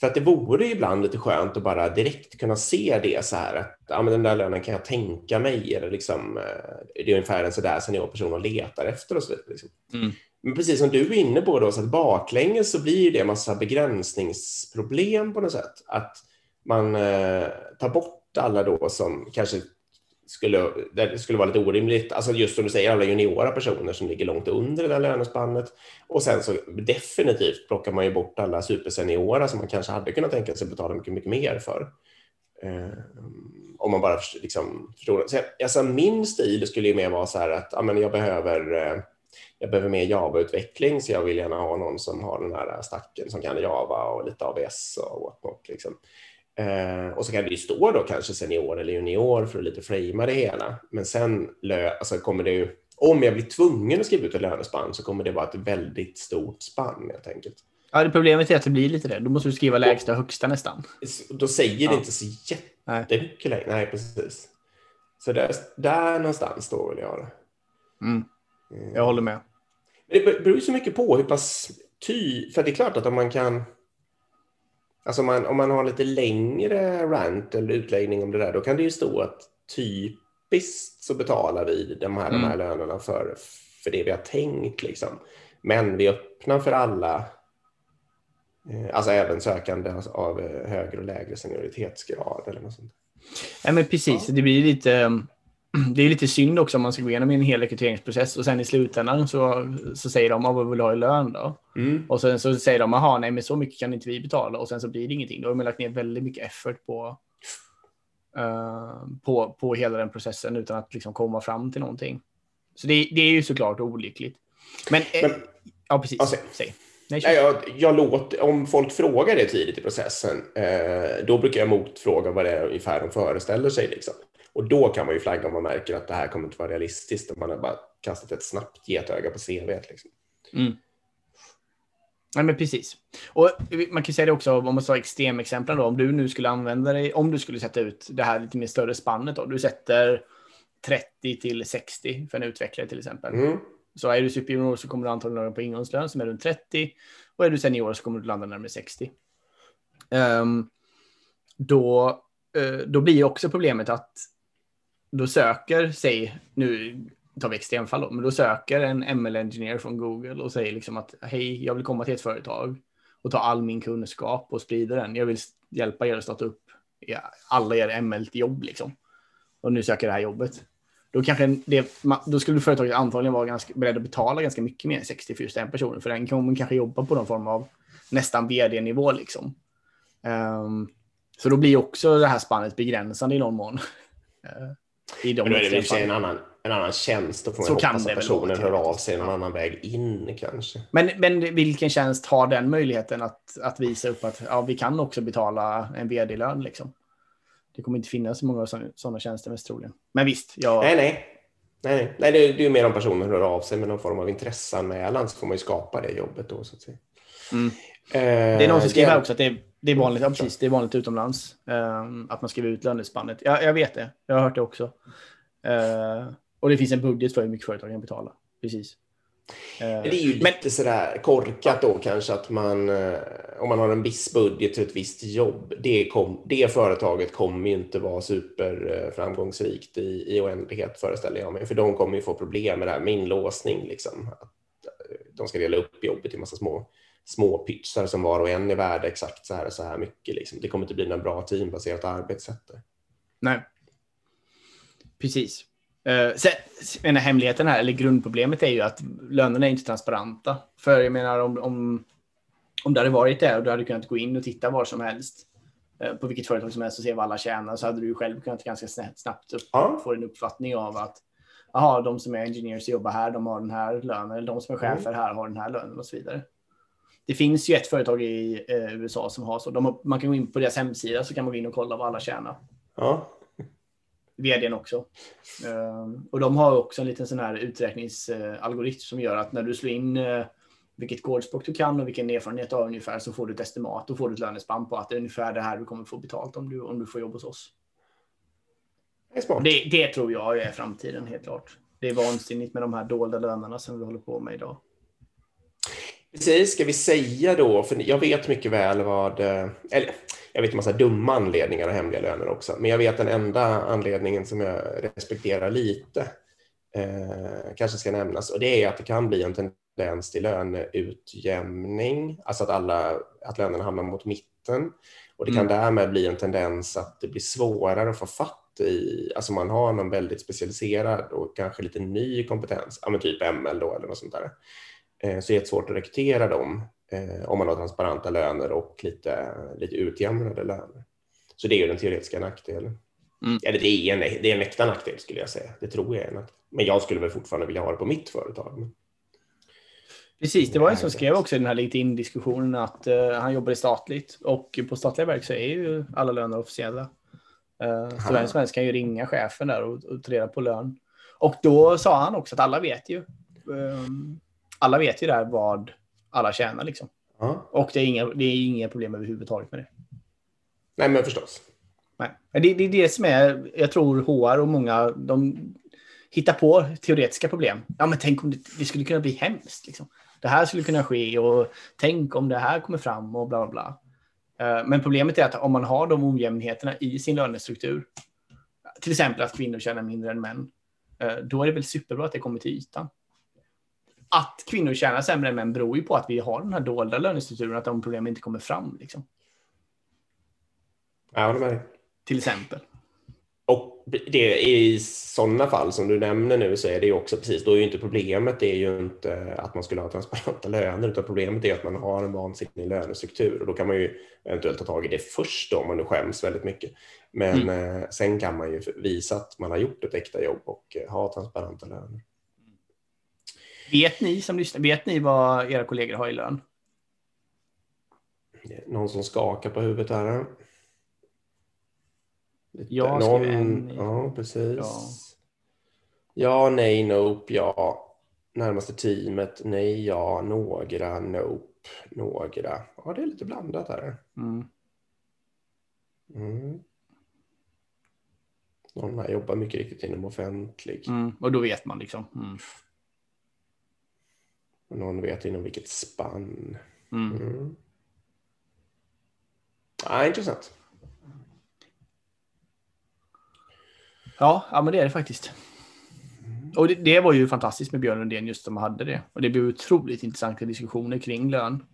för att det vore ibland lite skönt att bara direkt kunna se det så här att ja, men den där lönen kan jag tänka mig eller liksom, eh, det är ungefär en sådär seniorperson och letar efter och så vidare. Liksom. Mm. Men precis som du är inne på då, så att baklänges så blir det en massa begränsningsproblem på något sätt. Att man eh, tar bort alla då som kanske skulle, det skulle vara lite orimligt, alltså just som du säger, alla juniora personer som ligger långt under det där lönespannet. Och sen så definitivt plockar man ju bort alla superseniora som man kanske hade kunnat tänka sig betala mycket, mycket mer för. Eh, om man bara liksom förstår. Så, alltså, min stil skulle ju mer vara så här att ja, men jag behöver eh, jag behöver mer Java-utveckling så jag vill gärna ha någon som har den här stacken som kan Java och lite ABS och whatnot. Liksom. Eh, och så kan det ju stå då kanske senior eller junior för att lite framea det hela. Men sen alltså kommer det ju, om jag blir tvungen att skriva ut ett lönespann så kommer det vara ett väldigt stort spann helt enkelt. Ja, det problemet är att det blir lite det. Då måste du skriva lägsta och högsta nästan. Då säger ja. det inte så jättemycket längre. Nej, precis. Så där, där någonstans står väl jag. Mm. Jag håller med. Men det beror ju så mycket på hur pass ty... För det är klart att om man kan Alltså om man, om man har lite längre rant eller utläggning om det där, då kan det ju stå att typiskt så betalar vi de här, mm. de här mm. lönerna för, för det vi har tänkt. Liksom. Men vi öppnar för alla, eh, alltså även sökande av högre och lägre senioritetesgrad eller något sånt. Ja, men precis, ja. det blir lite det är lite synd också om man ska gå igenom en hel rekryteringsprocess och sen i slutändan så, så säger de vad vill du ha i lön då? Mm. Och sen så säger de, jaha, nej men så mycket kan inte vi betala och sen så blir det ingenting. Då har man lagt ner väldigt mycket effort på, uh, på, på hela den processen utan att liksom komma fram till någonting. Så det, det är ju såklart olyckligt. Men, eh, Men- ja, precis. Ja, säg. Nej, jag, jag låter, om folk frågar det tidigt i processen, eh, då brukar jag motfråga vad det är ungefär de föreställer sig. Liksom. Och då kan man ju flagga om man märker att det här kommer inte vara realistiskt. Om man har bara kastat ett snabbt getöga på CV. Liksom. Mm. Nej, men precis. Och man kan säga det också, om man tar extremexemplen då, om du nu skulle använda dig, om du skulle sätta ut det här lite mer större spannet då, du sätter 30 till 60 för en utvecklare till exempel. Mm. Så är du superjunior så kommer du antagligen landa på ingångslön som är runt 30 och är du senior så kommer du landa närmare 60. Ehm, då, eh, då blir också problemet att då söker, säg, nu tar vi extremfall då, men då söker en ML-engineer från Google och säger liksom att hej, jag vill komma till ett företag och ta all min kunskap och sprida den. Jag vill hjälpa er att starta upp alla er ML-jobb liksom. Och nu söker det här jobbet. Då, kanske det, då skulle företaget antagligen vara ganska, beredd att betala ganska mycket mer än 60 för just den personen. För den kommer kanske jobba på någon form av nästan vd-nivå. Liksom. Um, så då blir också det här spannet begränsande i någon mån. Eh, i de Men då är det väl i en annan, en annan tjänst. Då får Så man kan hoppas det att personen hör av sig någon Ja. annan väg in kanske. Men, men vilken tjänst har den möjligheten att, att visa upp att ja, vi kan också betala en vd-lön? Liksom? Det kommer inte finnas så många sådana tjänster mest troligen. Men visst, jag, Nej, nej. Nej, nej. nej det, är, det är mer om personen hör av sig med någon form av intresseanmälan så får man ju skapa det jobbet då. Så att säga. Mm. Eh, Det är någon som skriver också att det är, det är vanligt, ja, precis, det är vanligt utomlands ehm, att man skriver ut lönespannet. Ja, jag vet det, jag har hört det också. Eh, och det finns en budget för hur mycket företag kan betala. Precis. Men Det är ju men- lite sådär korkat då kanske att man, eh, om man har en viss budget till ett visst jobb, det, kom, det företaget kommer ju inte vara superframgångsrikt i, i oändlighet föreställer jag mig. För de kommer ju få problem med det här med inlåsning. Liksom. De ska dela upp jobbet i massa små, små pytsar som var och en är värda exakt så här och så här mycket. Liksom. Det kommer inte bli några bra teambaserat arbetssätt. där. Nej. Precis. Uh, sen, menar, hemligheten här, eller grundproblemet är ju att lönerna är inte transparenta. För jag menar om, om, om det hade varit det och du hade kunnat gå in och titta var som helst eh, på vilket företag som helst och se vad alla tjänar så hade du själv kunnat ganska snabbt, upp, Ja. få en uppfattning av att aha, de som är och jobbar här, de har den här lönen, eller de som är chefer här har den här lönen och så vidare. Det finns ju ett företag i eh, USA som har så. De har, man kan gå in på deras hemsida så kan man gå in och kolla vad alla tjänar Ja. vdn också. Ehm, och de har också en liten sån här uträkningsalgoritm som gör att när du slår in eh, vilket kodspråk du kan och vilken erfarenhet du har ungefär så får du ett estimat och får du ett lönespann på att det är ungefär det här du kommer få betalt om du, om du får jobb hos oss. Det. Det, det tror jag är framtiden helt klart. Det är vansinnigt med de här dolda lönerna som vi håller på med idag. Precis, ska vi säga då, för jag vet mycket väl vad, eh, eller jag vet en massa dumma anledningar och hemliga löner också, men jag vet den enda anledningen som jag respekterar lite, eh, kanske ska nämnas, och det är att det kan bli en tendens till löneutjämning, alltså att, alla, att lönerna hamnar mot mitten, och det kan Mm. därmed bli en tendens att det blir svårare att få fatt i, alltså man har någon väldigt specialiserad och kanske lite ny kompetens, ja men typ ML då eller något sånt där. Eh, så är det svårt att rekrytera dem eh, om man har transparenta löner och lite, lite utjämnade löner. Så det är ju den teoretiska nackdelen. Mm. Eller det är, en, det är en äkta nackdel skulle jag säga. Det tror jag är en nackdel. Men jag skulle väl fortfarande vilja ha det på mitt företag. Precis, det var en som skrev också i den här LinkedIn-diskussionen att eh, han jobbar i statligt och på statliga verk så är ju alla löner officiella. Uh, så vem som helst kan ju ringa chefen där och, och ta reda på lön. Och då sa han också att alla vet ju. ehm, alla vet ju där vad alla tjänar liksom. Ja. Och det är inga, det är inga problem överhuvudtaget med det. Nej, men förstås. Nej. Det, det är det som är, jag tror HR och många, de hittar på teoretiska problem. Ja, men tänk om det, det skulle kunna bli hemskt. Liksom. Det här skulle kunna ske och tänk om det här kommer fram och bla bla bla. Eh, Men problemet är att om man har de ojämnheterna i sin lönestruktur, till exempel att kvinnor tjänar mindre än män, eh, då är det väl superbra att det kommer till ytan. Att kvinnor tjänar sämre än män beror ju på att vi har den här dolda lönestrukturen, att de problemen inte kommer fram. Liksom. Jag håller med dig. Till exempel. Och det, i sådana fall som du nämner nu så är det ju också precis, då är ju inte problemet det är ju inte att man skulle ha transparenta löner utan problemet är att man har en vansinnig lönestruktur och då kan man ju eventuellt ta tag i det först då, om man nu skäms väldigt mycket. Men eh, sen kan man ju visa att man har gjort ett äkta jobb och eh, ha transparenta löner. Vet ni som lyssnar, vet ni vad era kollegor har i lön? Någon som skakar på huvudet här. Lite, Jag någon, en- Ja, precis. Ja. Ja. nej, nope, ja. Närmaste teamet, nej, ja. Några, nope, några. Ja, det är lite blandat här. Mm. Mm. Någon här jobbar mycket riktigt inom offentlig. Mm. Och då vet man liksom. Mm. Och någon vet inom vilket spann. Mm. Mm. Ja, intressant. Ja, ja, men det är det faktiskt. Och det, det var ju fantastiskt med Björn Lundén just som hade det. Och det blev otroligt intressanta diskussioner kring lön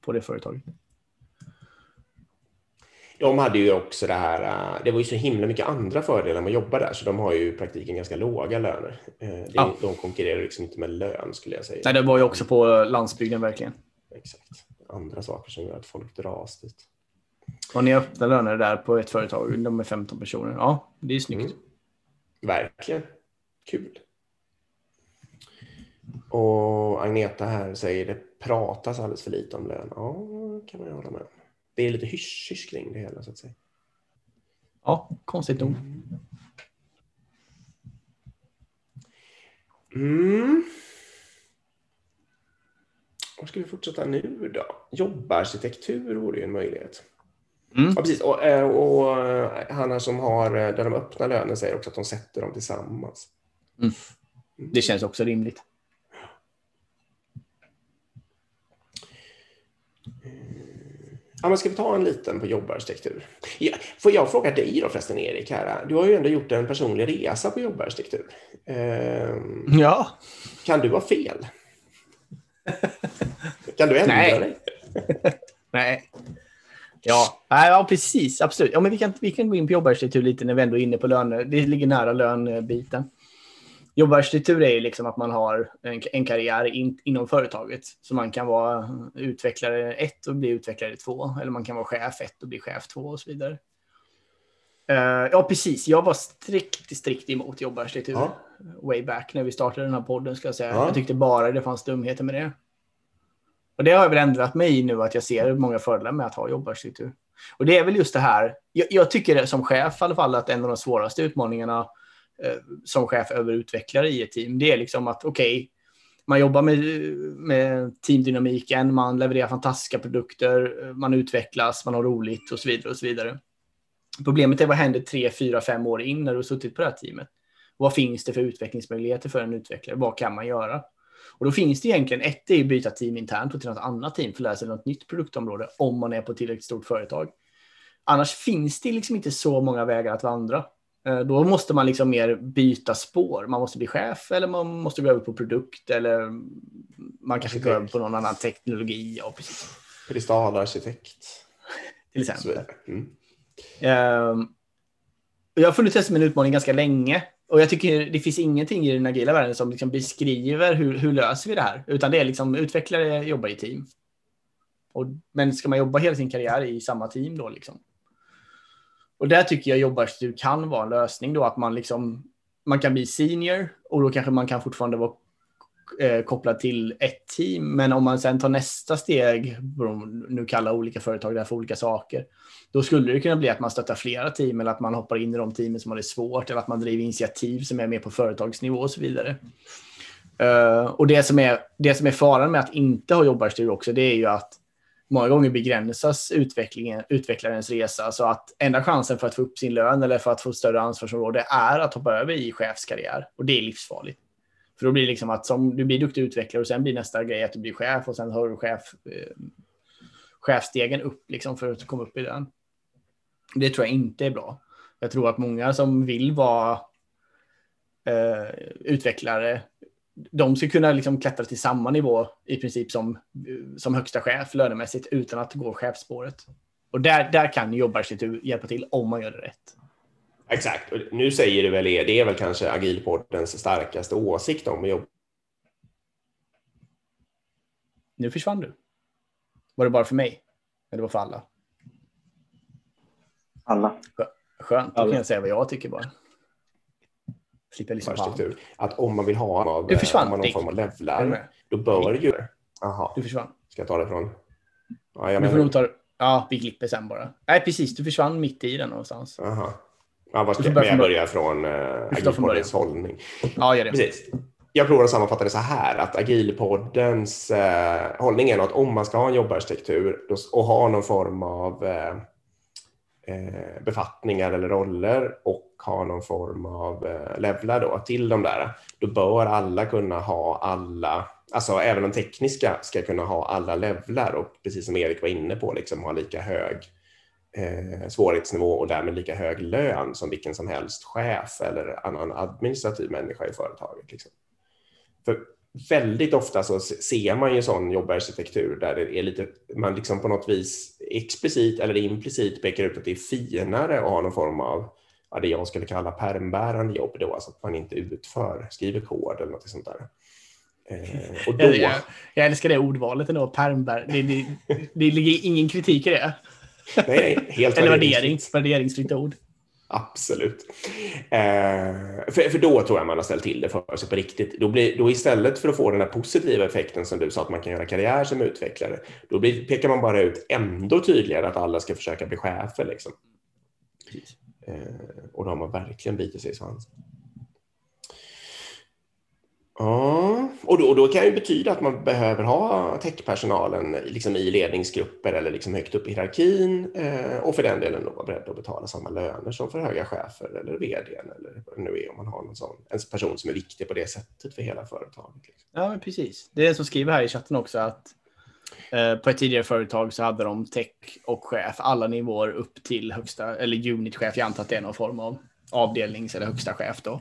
på det företaget. De hade ju också det här, äh, det var ju så himla mycket andra fördelar med att jobba där, så de har ju i praktiken ganska låga löner. Eh, Det, Ja. De konkurrerar liksom inte med lön skulle jag säga. Nej, det var ju också på landsbygden verkligen. Exakt. Andra saker som gör att folk dras dit. Och ni öppnar löner där på ett företag, de är 15 personer. Ja, det är snyggt. Mm. Verkligen. Kul. Och Agneta här säger det pratas alldeles för lite om lön. Ja, kan man ju hålla med om. Det är lite hysch-hysch kring det hela så att säga. Ja, konstigt nog. Mm. Var ska vi fortsätta nu då? Jobbarkitektur vore ju en möjlighet. Mm. Ja, precis. Och, eh, och eh, Hanna som har, eh, där de öppnar lönen säger också att de sätter dem tillsammans. Det känns också rimligt. Ja, men ska vi ta en liten på jobbarkitektur? Ja, får jag fråga dig då förresten, Erik? Här, du har ju ändå gjort en personlig resa på jobbarkitektur. Ehm, Ja, kan du ha fel? kan du ändra Nej. dig? nej. Ja, ja precis. Absolut. Ja, men vi, kan, vi kan gå in på jobbarkitektur lite när vi ändå är inne på löner. Det ligger nära lönbiten. Jobbarkitektur är ju liksom att man har en, en karriär in, inom företaget. Så man kan vara utvecklare 1 och bli utvecklare 2. Eller man kan vara chef 1 och bli chef 2 och så vidare. Eh, ja, precis. Jag var strikt, strikt emot jobbarkitektur. Ja. Way back när vi startade den här podden ska jag säga. Ja. Jag tyckte bara det fanns dumheter med det. Och det har jag väl ändrat mig i nu att jag ser många fördelar med att ha jobbarkitektur. Och det är väl just det här. Jag, jag tycker som chef i alla fall att en av de svåraste utmaningarna Eh, som chef över utvecklare i ett team, det är liksom att okej, man jobbar med, med teamdynamiken, man levererar fantastiska produkter, man utvecklas, man har roligt och så vidare och så vidare. Problemet är vad händer tre, fyra, fem år in när du har suttit på det här teamet? Vad finns det för utvecklingsmöjligheter för en utvecklare? Vad kan man göra? Och då finns det egentligen ett är att byta team internt och till något annat team för att lära sig något nytt produktområde om man är på ett tillräckligt stort företag. Annars finns det liksom inte så många vägar att vandra. Eh, Då måste man liksom mer byta spår. Man måste bli chef eller man måste gå över på produkt eller man kanske går över på någon annan teknologi. Ja, precis. Kristalarkitekt. Till exempel. Mm. Ehm, jag har funnit det som en utmaning ganska länge. Och jag tycker det finns ingenting i den agila världen som liksom beskriver hur, hur löser vi det här. Utan det är liksom utvecklare jobbar i team. Och, men ska man jobba hela sin karriär i samma team då liksom? Och där tycker jag jobbarstudier kan vara en lösning då att man liksom man kan bli senior och då kanske man kan fortfarande vara eh, kopplad till ett team. Men om man sen tar nästa steg, nu kallar olika företag det här för olika saker, då skulle det kunna bli att man stöttar flera team eller att man hoppar in i de teamen som har det svårt eller att man driver initiativ som är mer på företagsnivå och så vidare. Uh, och det som, är, det som är faran med att inte ha jobbarstudier också, det är ju att många gånger begränsas utvecklingen, utvecklarens resa så att enda chansen för att få upp sin lön eller för att få större ansvarsområde är att hoppa över i chefskarriär och det är livsfarligt. För då blir det liksom att som du blir duktig utvecklare och sen blir nästa grej att du blir chef och sen har du chef, eh, chefstegen upp liksom för att komma upp i den. Det tror jag inte är bra. Jag tror att många som vill vara eh, utvecklare, de ska kunna liksom klättra till samma nivå i princip som, som högsta chef lönemässigt utan att gå chefsspåret. Och där, där kan jobbarkitektur hjälpa till om man gör det rätt. Exakt. Och nu säger du väl det, det är väl kanske agilpoddens starkaste åsikt om jobb. Nu försvann du. Var det bara för mig? Eller det var för alla? Alla. Skönt, då kan jag säga vad jag tycker bara. Slipper liksom struktur. Att om man vill ha av, Du försvann, om man någon form av levlar, då bör ju... Jaha, Du försvann. ska jag ta det från... Ja, jag Du får nog ta... Ja, vi klipper sen bara. Nej, precis. Du försvann mitt i den någonstans. Jaha. Ja, vad ska men jag börjar från agilpoddens hållning. Ja, gör det. Precis. Jag provar att sammanfatta det så här, att agilpoddens eh, hållning är att om man ska ha en jobbarkitektur och ha någon form av eh, eh, befattningar eller roller och ha någon form av eh, levlar då till de där, då bör alla kunna ha alla, alltså även de tekniska ska kunna ha alla levlar och precis som Erik var inne på, liksom ha lika hög eh, svårighetsnivå och därmed lika hög lön som vilken som helst chef eller annan administrativ människa i företaget. Liksom. För väldigt ofta så ser man ju sån jobbarkitektur där det är lite, man liksom på något vis explicit eller implicit pekar ut att det är finare att ha någon form av ja, det jag skulle kalla permbärande jobb då, alltså att man inte utför, skriver kod eller något sånt där. Eh, och då, Jag, jag, jag älskar det ordvalet ändå, permbär. Det, det, det ligger ingen kritik i det. nej, nej, helt Eller värderingsfritt. värdering. Värderingsfritt ord. Absolut. Eh, för, för då tror jag man har ställt till det för sig på riktigt. Då, blir, då istället för att få den här positiva effekten som du sa att man kan göra karriär som utvecklare, då blir, pekar man bara ut ändå tydligare att alla ska försöka bli chefer. Liksom. Eh, och då har man verkligen bitit sig i svansen. Ja, och då, och då kan det betyda att man behöver ha techpersonalen liksom i ledningsgrupper eller liksom högt upp i hierarkin eh, och för den delen vara beredd att betala samma löner som för höga chefer eller vd eller vad det nu är om man har någon sån, en person som är viktig på det sättet för hela företaget. Liksom. Ja, men precis. Det är en som skriver här i chatten också att eh, på ett tidigare företag så hade de tech och chef alla nivåer upp till högsta, eller unitchef. Jag antar att det är någon form av avdelnings eller högsta chef då.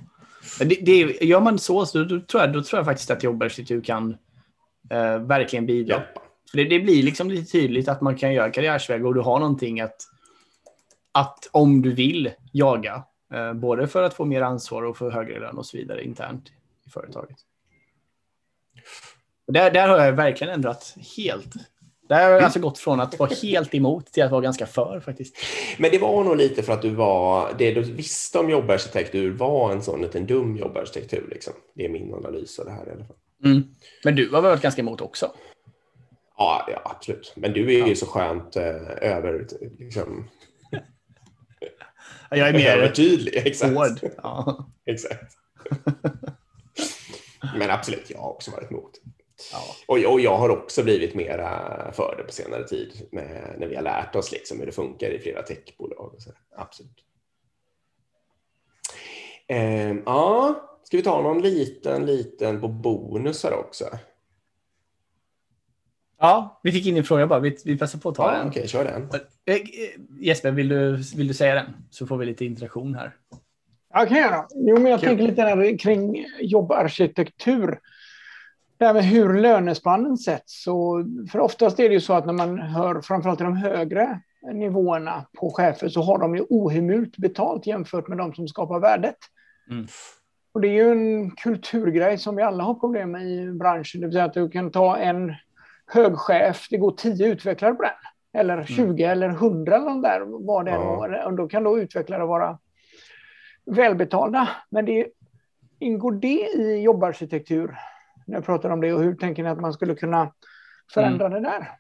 Det, det, gör man så, så då, tror jag, då tror jag faktiskt att jobbarkitektur kan eh, verkligen bidra. Hjälpa. För det, det blir liksom lite tydligt att man kan göra karriärsväg och du har någonting att, att om du vill jaga, eh, både för att få mer ansvar och få högre lön och så vidare internt i företaget. Där, där har jag verkligen ändrat helt. Där har jag alltså gått från att vara helt emot till att vara ganska för faktiskt. Men det var nog lite för att du var, det du visste om jobbarkitektur var en sån liten dum jobbarkitektur. Liksom. Det är min analys av det här i alla fall. Mm. Men du har varit ganska emot också. Ja, ja absolut. Men du är ju så skönt eh, över, liksom, Jag är mer övertydlig. Exakt. hård. Ja. Exakt. Men absolut, jag har också varit emot. Ja. Och, och jag har också blivit mera för det på senare tid med, när vi har lärt oss liksom hur det funkar i flera techbolag. Och så. Absolut. Ehm, ja, ska vi ta någon liten, liten på bonusar också? ja, vi fick in en fråga bara. Vi, vi passar på att ta Ja, den. Okej, kör den. Eh, eh, Jesper, vill du, vill du säga den? Så får vi lite interaktion här. Ja, kan jag göra. Jo, men jag Kul. tänker lite där kring jobbarkitektur. Det här med hur lönespannen sätts. Så, för oftast är det ju så att när man hör framförallt i de högre nivåerna på chefer så har de ju ohemult betalt jämfört med de som skapar värdet. Mm. Och det är ju en kulturgrej som vi alla har problem med i branschen. Det vill säga att du kan ta en hög chef, det går tio utvecklare på den. Eller 20 eller 100 eller där, vad det Ja. Och då kan då utvecklare vara välbetalda. Men det, ingår det i jobbarkitektur? När jag pratar om det och hur tänker ni att man skulle kunna förändra det där?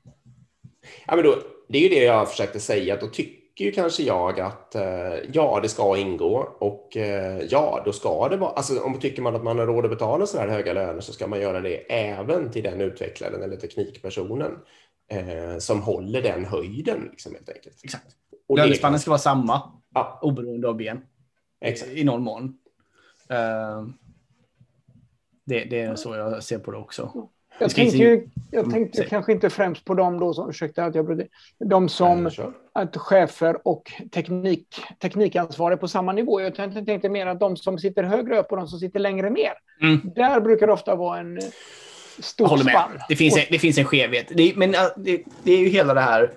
Ja, men då, det är ju det jag försökte säga, att då tycker ju kanske jag att eh, ja, det ska ingå och eh, ja, då ska det vara, alltså om tycker man att man har råd att betala så här höga löner så ska man göra det även till den utvecklaren eller teknikpersonen eh, som håller den höjden liksom helt enkelt. Exakt. Och Lönespannen ska vara samma, Ja, oberoende av ben. exakt. I någon mån. Eh, det, det är så jag ser på det också. Jag tänkte, ju, jag Mm, tänkte kanske inte främst på dem då, som, ursäkta att jag bröt de som att chefer och teknik, teknikansvariga på samma nivå. Jag tänkte, tänkte mer att de som sitter högre upp och de som sitter längre ner. Mm. Där brukar det ofta vara en eh, håller spann. Det finns, en, det finns en skevhet. Det, men det, det är ju hela det här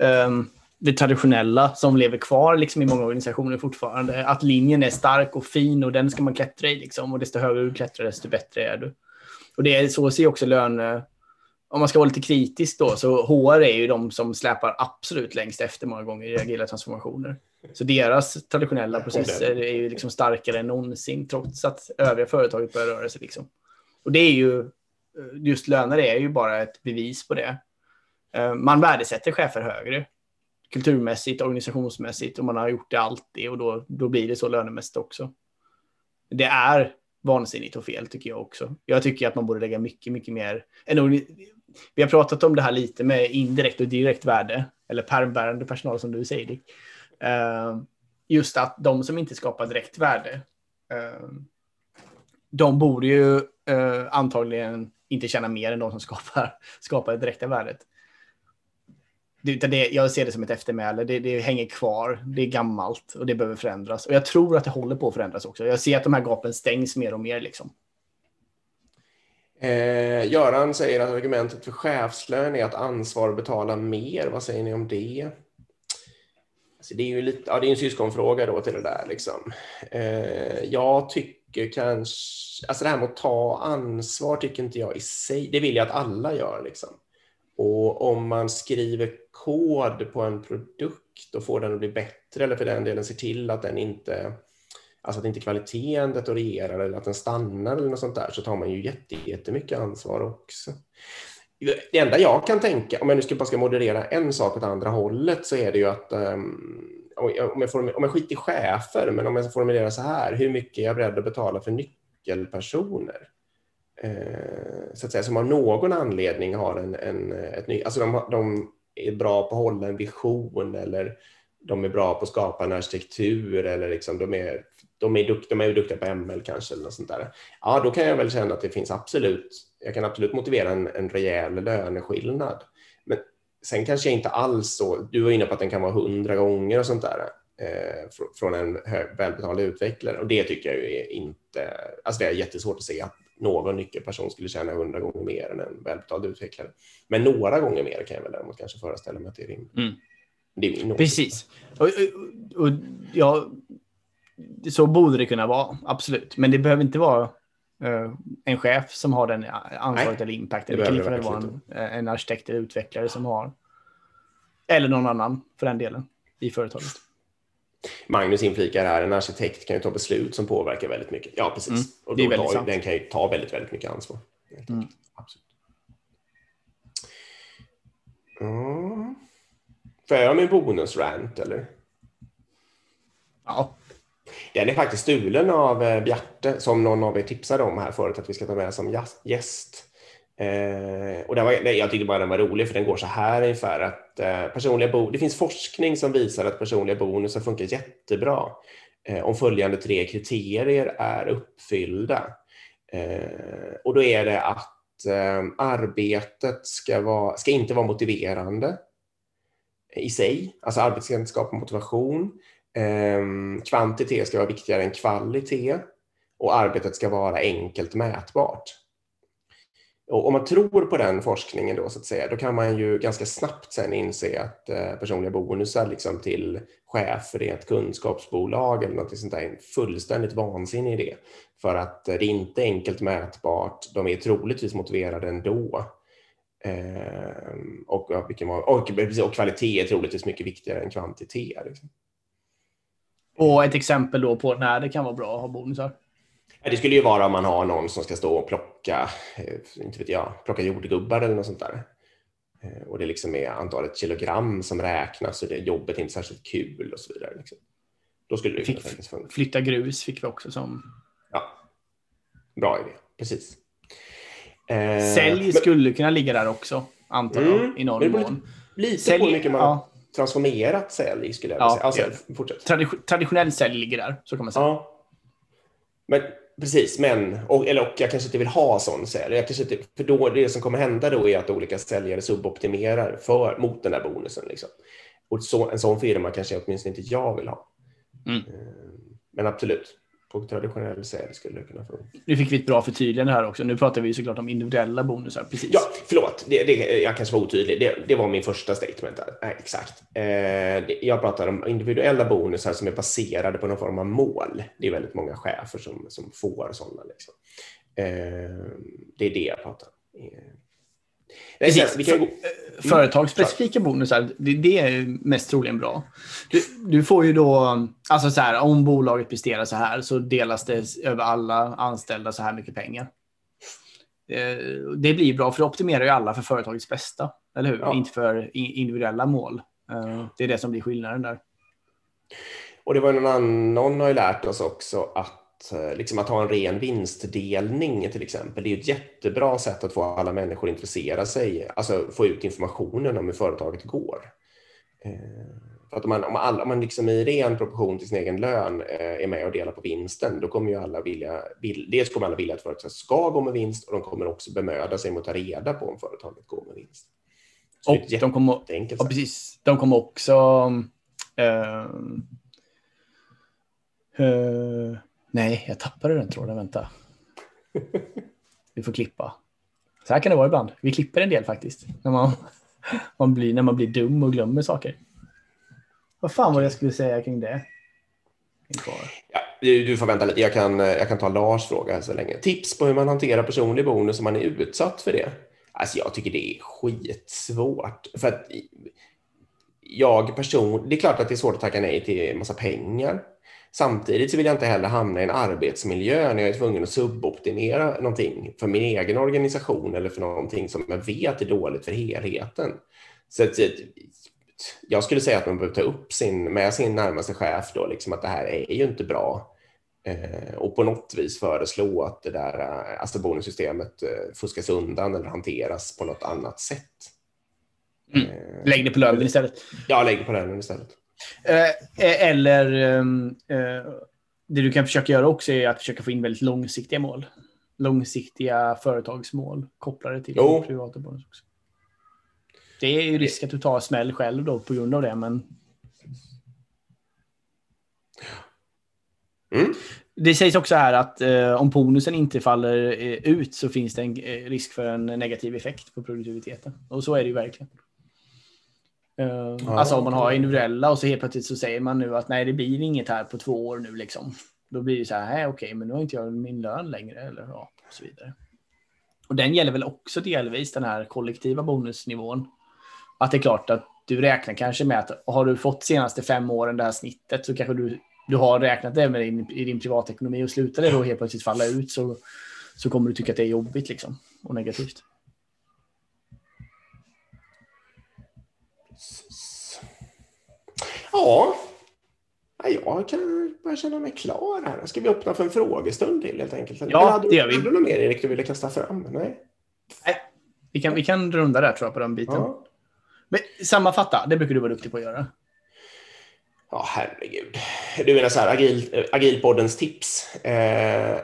ehm, det traditionella som lever kvar liksom, i många organisationer fortfarande. Att linjen är stark och fin och den ska man klättra i. Liksom, och desto högre du klättrar, desto bättre är du. Och det är så ser också lön... Om man ska vara lite kritisk då, så HR är ju de som släpar absolut längst efter många gånger i agila transformationer. Så deras traditionella processer är ju liksom starkare än någonsin trots att övriga företaget börjar röra sig. Liksom. Och det är ju, just löner är ju bara ett bevis på det. Eh, man värdesätter chefer högre kulturmässigt, organisationsmässigt och man har gjort det alltid och då, då blir det så lönemässigt också. Det är vansinnigt och fel tycker jag också. Jag tycker att man borde lägga mycket, mycket mer. Vi har pratat om det här lite med indirekt och direkt värde eller permbärande personal som du säger Dick. Eh, just att de som inte skapar direkt värde, eh, de borde ju eh, antagligen inte tjäna mer än de som skapar, skapar det direkta värdet. Det, det, jag ser det som ett eftermäle. Det, det, hänger kvar. Det är gammalt och det behöver förändras. Och jag tror att det håller på att förändras också. Jag ser att de här gapen stängs mer och mer. Liksom. Eh, Göran säger att argumentet för chefslön är att ansvar betalar mer. Vad säger ni om det? Alltså det är ju lite, ja, det är en syskonfråga då till det där. Liksom. Eh, jag tycker kanske, alltså det här med att ta ansvar tycker inte jag i sig, det vill jag att alla gör. Liksom. Och om man skriver kod på en produkt och får den att bli bättre eller för den delen ser till att den inte alltså att inte kvaliteten deteriorerar eller att den stannar eller något sånt där så tar man ju jättemycket ansvar också. Det enda jag kan tänka, om jag nu ska bara ska moderera en sak åt andra hållet så är det ju att um, om, jag om jag skiter i chefer, men om jag formulerar så här, hur mycket är jag beredd att betala för nyckelpersoner? Eh, så att säga, som av någon anledning har en, en ett ny, alltså de, de är bra på att hålla en vision eller de är bra på att skapa en arkitektur eller liksom de är, de är, dukt, de är duktiga på ML kanske eller något sånt där. Ja, då kan jag väl känna att det finns absolut, jag kan absolut motivera en, en rejäl löneskillnad. Men sen kanske jag inte alls så, du var inne på att den kan vara hundra gånger och sånt där eh, från en hög, välbetald utvecklare och det tycker jag ju är inte, alltså det är jättesvårt att se att någon nyckelperson skulle tjäna hundra gånger mer än en välbetald utvecklare. Men några gånger mer kan jag väl däremot kanske föreställa mig att det är rimligt. Mm. Det är Precis. Och, och, och, ja, så borde det kunna vara, absolut. Men det behöver inte vara uh, en chef som har den ansvaret eller impacten. Det, det kan lika väl vara en, en arkitekt eller utvecklare som har. Eller någon annan för den delen i företaget. Magnus inflikar här, en arkitekt kan ju ta beslut som påverkar väldigt mycket. Ja, precis. Mm, och då tar, den kan ju ta väldigt, väldigt mycket ansvar. Mm. Absolut. Mm. Får jag göra min bonusrant eller? Ja. Den är faktiskt stulen av eh, Bjarte som någon av er tipsade om här förut att vi ska ta med som gäst. Eh, och den var, nej, jag tyckte bara den var rolig för den går så här ungefär att eh, personliga bo, det finns forskning som visar att personliga bonusar funkar jättebra eh, om följande tre kriterier är uppfyllda. Eh, och då är det att eh, arbetet ska, vara, ska inte vara motiverande i sig, alltså arbetet ska inte skapa motivation. Eh, kvantitet ska vara viktigare än kvalitet och arbetet ska vara enkelt mätbart. Och om man tror på den forskningen då, så att säga, då kan man ju ganska snabbt sen inse att eh, personliga bonusar liksom till chefer i ett kunskapsbolag eller något sånt där är en fullständigt vansinnig idé. För att det är inte enkelt mätbart, de är troligtvis motiverade ändå. Ehm, och, och, och, och, kvalitet är troligtvis mycket viktigare än kvantitet. Liksom. Och ett exempel då på när det kan vara bra att ha bonusar? Det skulle ju vara om man har någon som ska stå och plocka, eh, inte vet jag, plocka jordgubbar eller något sånt där. Eh, och det liksom är antalet kilogram som räknas och det jobbet är inte särskilt kul och så vidare. Liksom. Då skulle det fick. Flytta grus fick vi också som... Ja, bra idé, precis. Eh, Sälj men... skulle kunna ligga där också, antar jag, mm, i någon mån. Lite sälj, på hur mycket man ja. transformerat sälj skulle jag vilja ja, säga. Alltså, Tradi traditionell sälj ligger där, så kan man säga. Ja. Men Precis, men, och, eller, och jag kanske inte vill ha sån sälj. Jag kanske inte, för då, det som kommer hända då är att olika säljare suboptimerar för, mot den där bonusen. Liksom. Och så, en sån firma kanske åtminstone inte jag vill ha. Mm. Eh, men absolut, på traditionell sälj skulle det kunna få. Nu fick vi ett bra förtydligande här också. Nu pratar vi såklart om individuella bonusar. Precis. Ja, förlåt. Det, det, jag kanske var otydlig. Det, det var min första statement. Där. Exakt. Eh, jag pratar om individuella bonusar som är baserade på någon form av mål. Det är väldigt många chefer som, som får sådana. Liksom. Eh, det är det jag pratar om. Eh, Precis. vi kan gå... F- Företagsspecifika bonusar, det, det är mest troligen bra. Du, du får ju då, alltså så här, om bolaget presterar så här så delas det över alla anställda så här mycket pengar. Eh, Det blir bra för det optimerar ju alla för företagets bästa, eller hur? Ja. Inte för individuella mål. Eh, Det är det som blir skillnaden där. Och det var någon annan, har ju lärt oss också att, eh, liksom att ha en ren vinstdelning till exempel. Det är ett jättebra sätt att få alla människor att intressera sig, alltså få ut informationen om hur företaget går. Eh, För att om man, om alla, om man liksom i ren proportion till sin egen lön eh, är med och delar på vinsten, då kommer ju alla vilja, dels kommer alla vilja att företaget ska gå med vinst och de kommer också bemöda sig om att ta reda på om företaget går med vinst. Så Och de kommer, ja, precis. De kommer också... eh, eh, nej, jag tappade den tråden. Vänta. Vi får klippa. Så här kan det vara ibland. Vi klipper en del faktiskt. När man, man, blir, när man blir dum och glömmer saker. Vad fan var det jag skulle säga kring det? Ja, du, får vänta lite. Jag kan, jag kan ta Lars fråga här så länge. Tips på hur man hanterar personlig bonus om man är utsatt för det? Alltså jag tycker det är skitsvårt. För att jag person, det är klart att det är svårt att tacka nej till en massa pengar. Samtidigt så vill jag inte heller hamna i en arbetsmiljö när jag är tvungen att suboptimera någonting för min egen organisation eller för någonting som jag vet är dåligt för helheten. Så att, jag skulle säga att man behöver ta upp sin, med sin närmaste chef då, liksom att det här är ju inte bra. Eh, och på något vis föreslå att det där eh, alltså bonussystemet eh, fuskas undan eller hanteras på något annat sätt. Mm. Lägg det på lönen istället. ja, lägg på lönen istället. Eh, eller ehm, eh, det du kan försöka göra också är att försöka få in väldigt långsiktiga mål. Långsiktiga företagsmål kopplade till Jo. privata bonus också. Det är ju risk att du tar smäll själv då på grund av det, men Mm. det sägs också här att eh, om bonusen inte faller eh, ut så finns det en eh, risk för en negativ effekt på produktiviteten. Och så är det ju verkligen. Eh, alltså om man har individuella och så helt plötsligt så säger man nu att nej, det blir inget här på två år nu liksom. Då blir det så här, okej, men nu har inte jag min lön längre eller ja, och så vidare. Och den gäller väl också delvis den här kollektiva bonusnivån. Att det är klart att du räknar kanske med att har du fått senaste fem åren det här snittet så kanske du, du har räknat det med din, i din privatekonomi och slutar det då helt plötsligt falla ut så, så kommer du tycka att det är jobbigt liksom och negativt. Ja, Ja, jag kan börja känna mig klar här. Ska vi öppna för en frågestund till helt enkelt? Ja, hade det gör vi. Hade du något mer Erik du ville kasta fram? Nej? Vi kan, vi kan runda där tror jag på den biten. Ja. Men sammanfatta, det brukar du vara duktig på att göra. Ja, herregud. Du menar så här, agil, agilpoddens tips. Eh,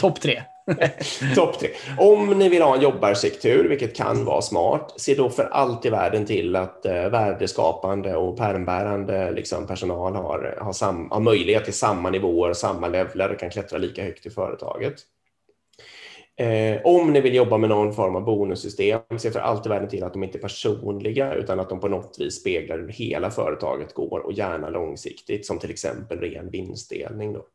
Topp tre. Topp tre. Om ni vill ha en jobbarsektur, vilket kan vara smart, se då för allt i världen till att eh, värdeskapande och pärmbärande liksom, personal har, har, sam, har möjlighet till samma nivåer, samma levlar och kan klättra lika högt i företaget. Eh, om ni vill jobba med någon form av bonussystem, se för allt i världen till att de inte är personliga utan att de på något vis speglar hur hela företaget går och gärna långsiktigt, som till exempel ren vinstdelning. Då.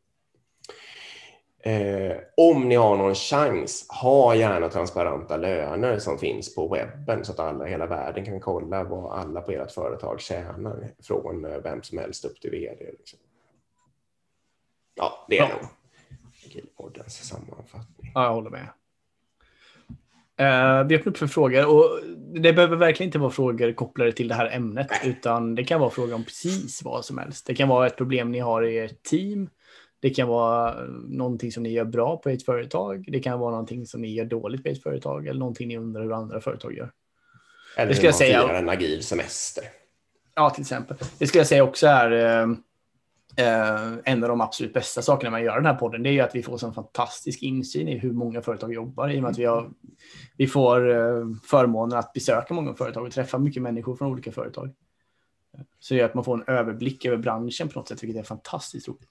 Eh, om ni har någon chans, ha gärna transparenta löner som finns på webben så att alla i hela världen kan kolla vad alla på ert företag tjänar från eh, vem som helst upp till vd. Liksom. Ja, det är Ja. nog Agilpoddens sammanfattning. Ja, jag håller med. Eh, vi öppnar upp för frågor och det behöver verkligen inte vara frågor kopplade till det här ämnet utan det kan vara frågor om precis vad som helst. Det kan vara ett problem ni har i ert team. Det kan vara eh, någonting som ni gör bra på ert företag. Det kan vara någonting som ni gör dåligt på ert företag eller någonting ni undrar hur andra företag gör. Eller Det hur jag man säga. firar en agil semester. Ja, till exempel. Det skulle jag säga också är eh, eh, en av de absolut bästa sakerna man gör den här podden. Det är ju att vi får sån fantastisk insyn i hur många företag jobbar i och med att vi, har, vi får eh, förmånen att besöka många företag och träffa mycket människor från olika företag. Så det gör att man får en överblick över branschen på något sätt, vilket är fantastiskt roligt.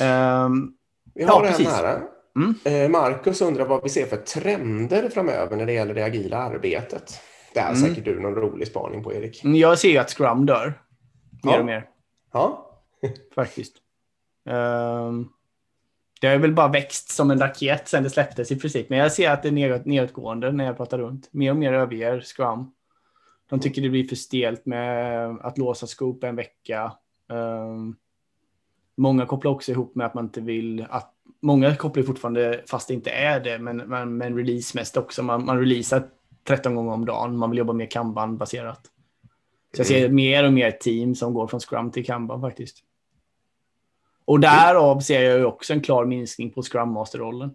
Ehm, Vi Ja, har en precis. här. Mm. Eh, Marcus undrar vad vi ser för trender framöver när det gäller det agila arbetet. Det är Mm. säkert du någon rolig spaning på, Erik. jag ser ju att Scrum dör mer Ja. och mer. Ja, faktiskt. Ehm, det har väl bara växt som en raket sen det släpptes i princip. Men jag ser att det är nedåt, nedåtgående när jag pratar runt. Mer och mer överger Scrum. De tycker det blir för stelt med att låsa scoop en vecka. Um, många kopplar också ihop med att man inte vill att Många kopplar fortfarande, fast det inte är det, men, men, men release mest också. Man, man releasar 13 gånger om dagen. Man vill jobba mer kanban-baserat. Så jag ser mm. mer och mer team som går från Scrum till kanban faktiskt. Och därav ser jag också en klar minskning på Scrum Master-rollen.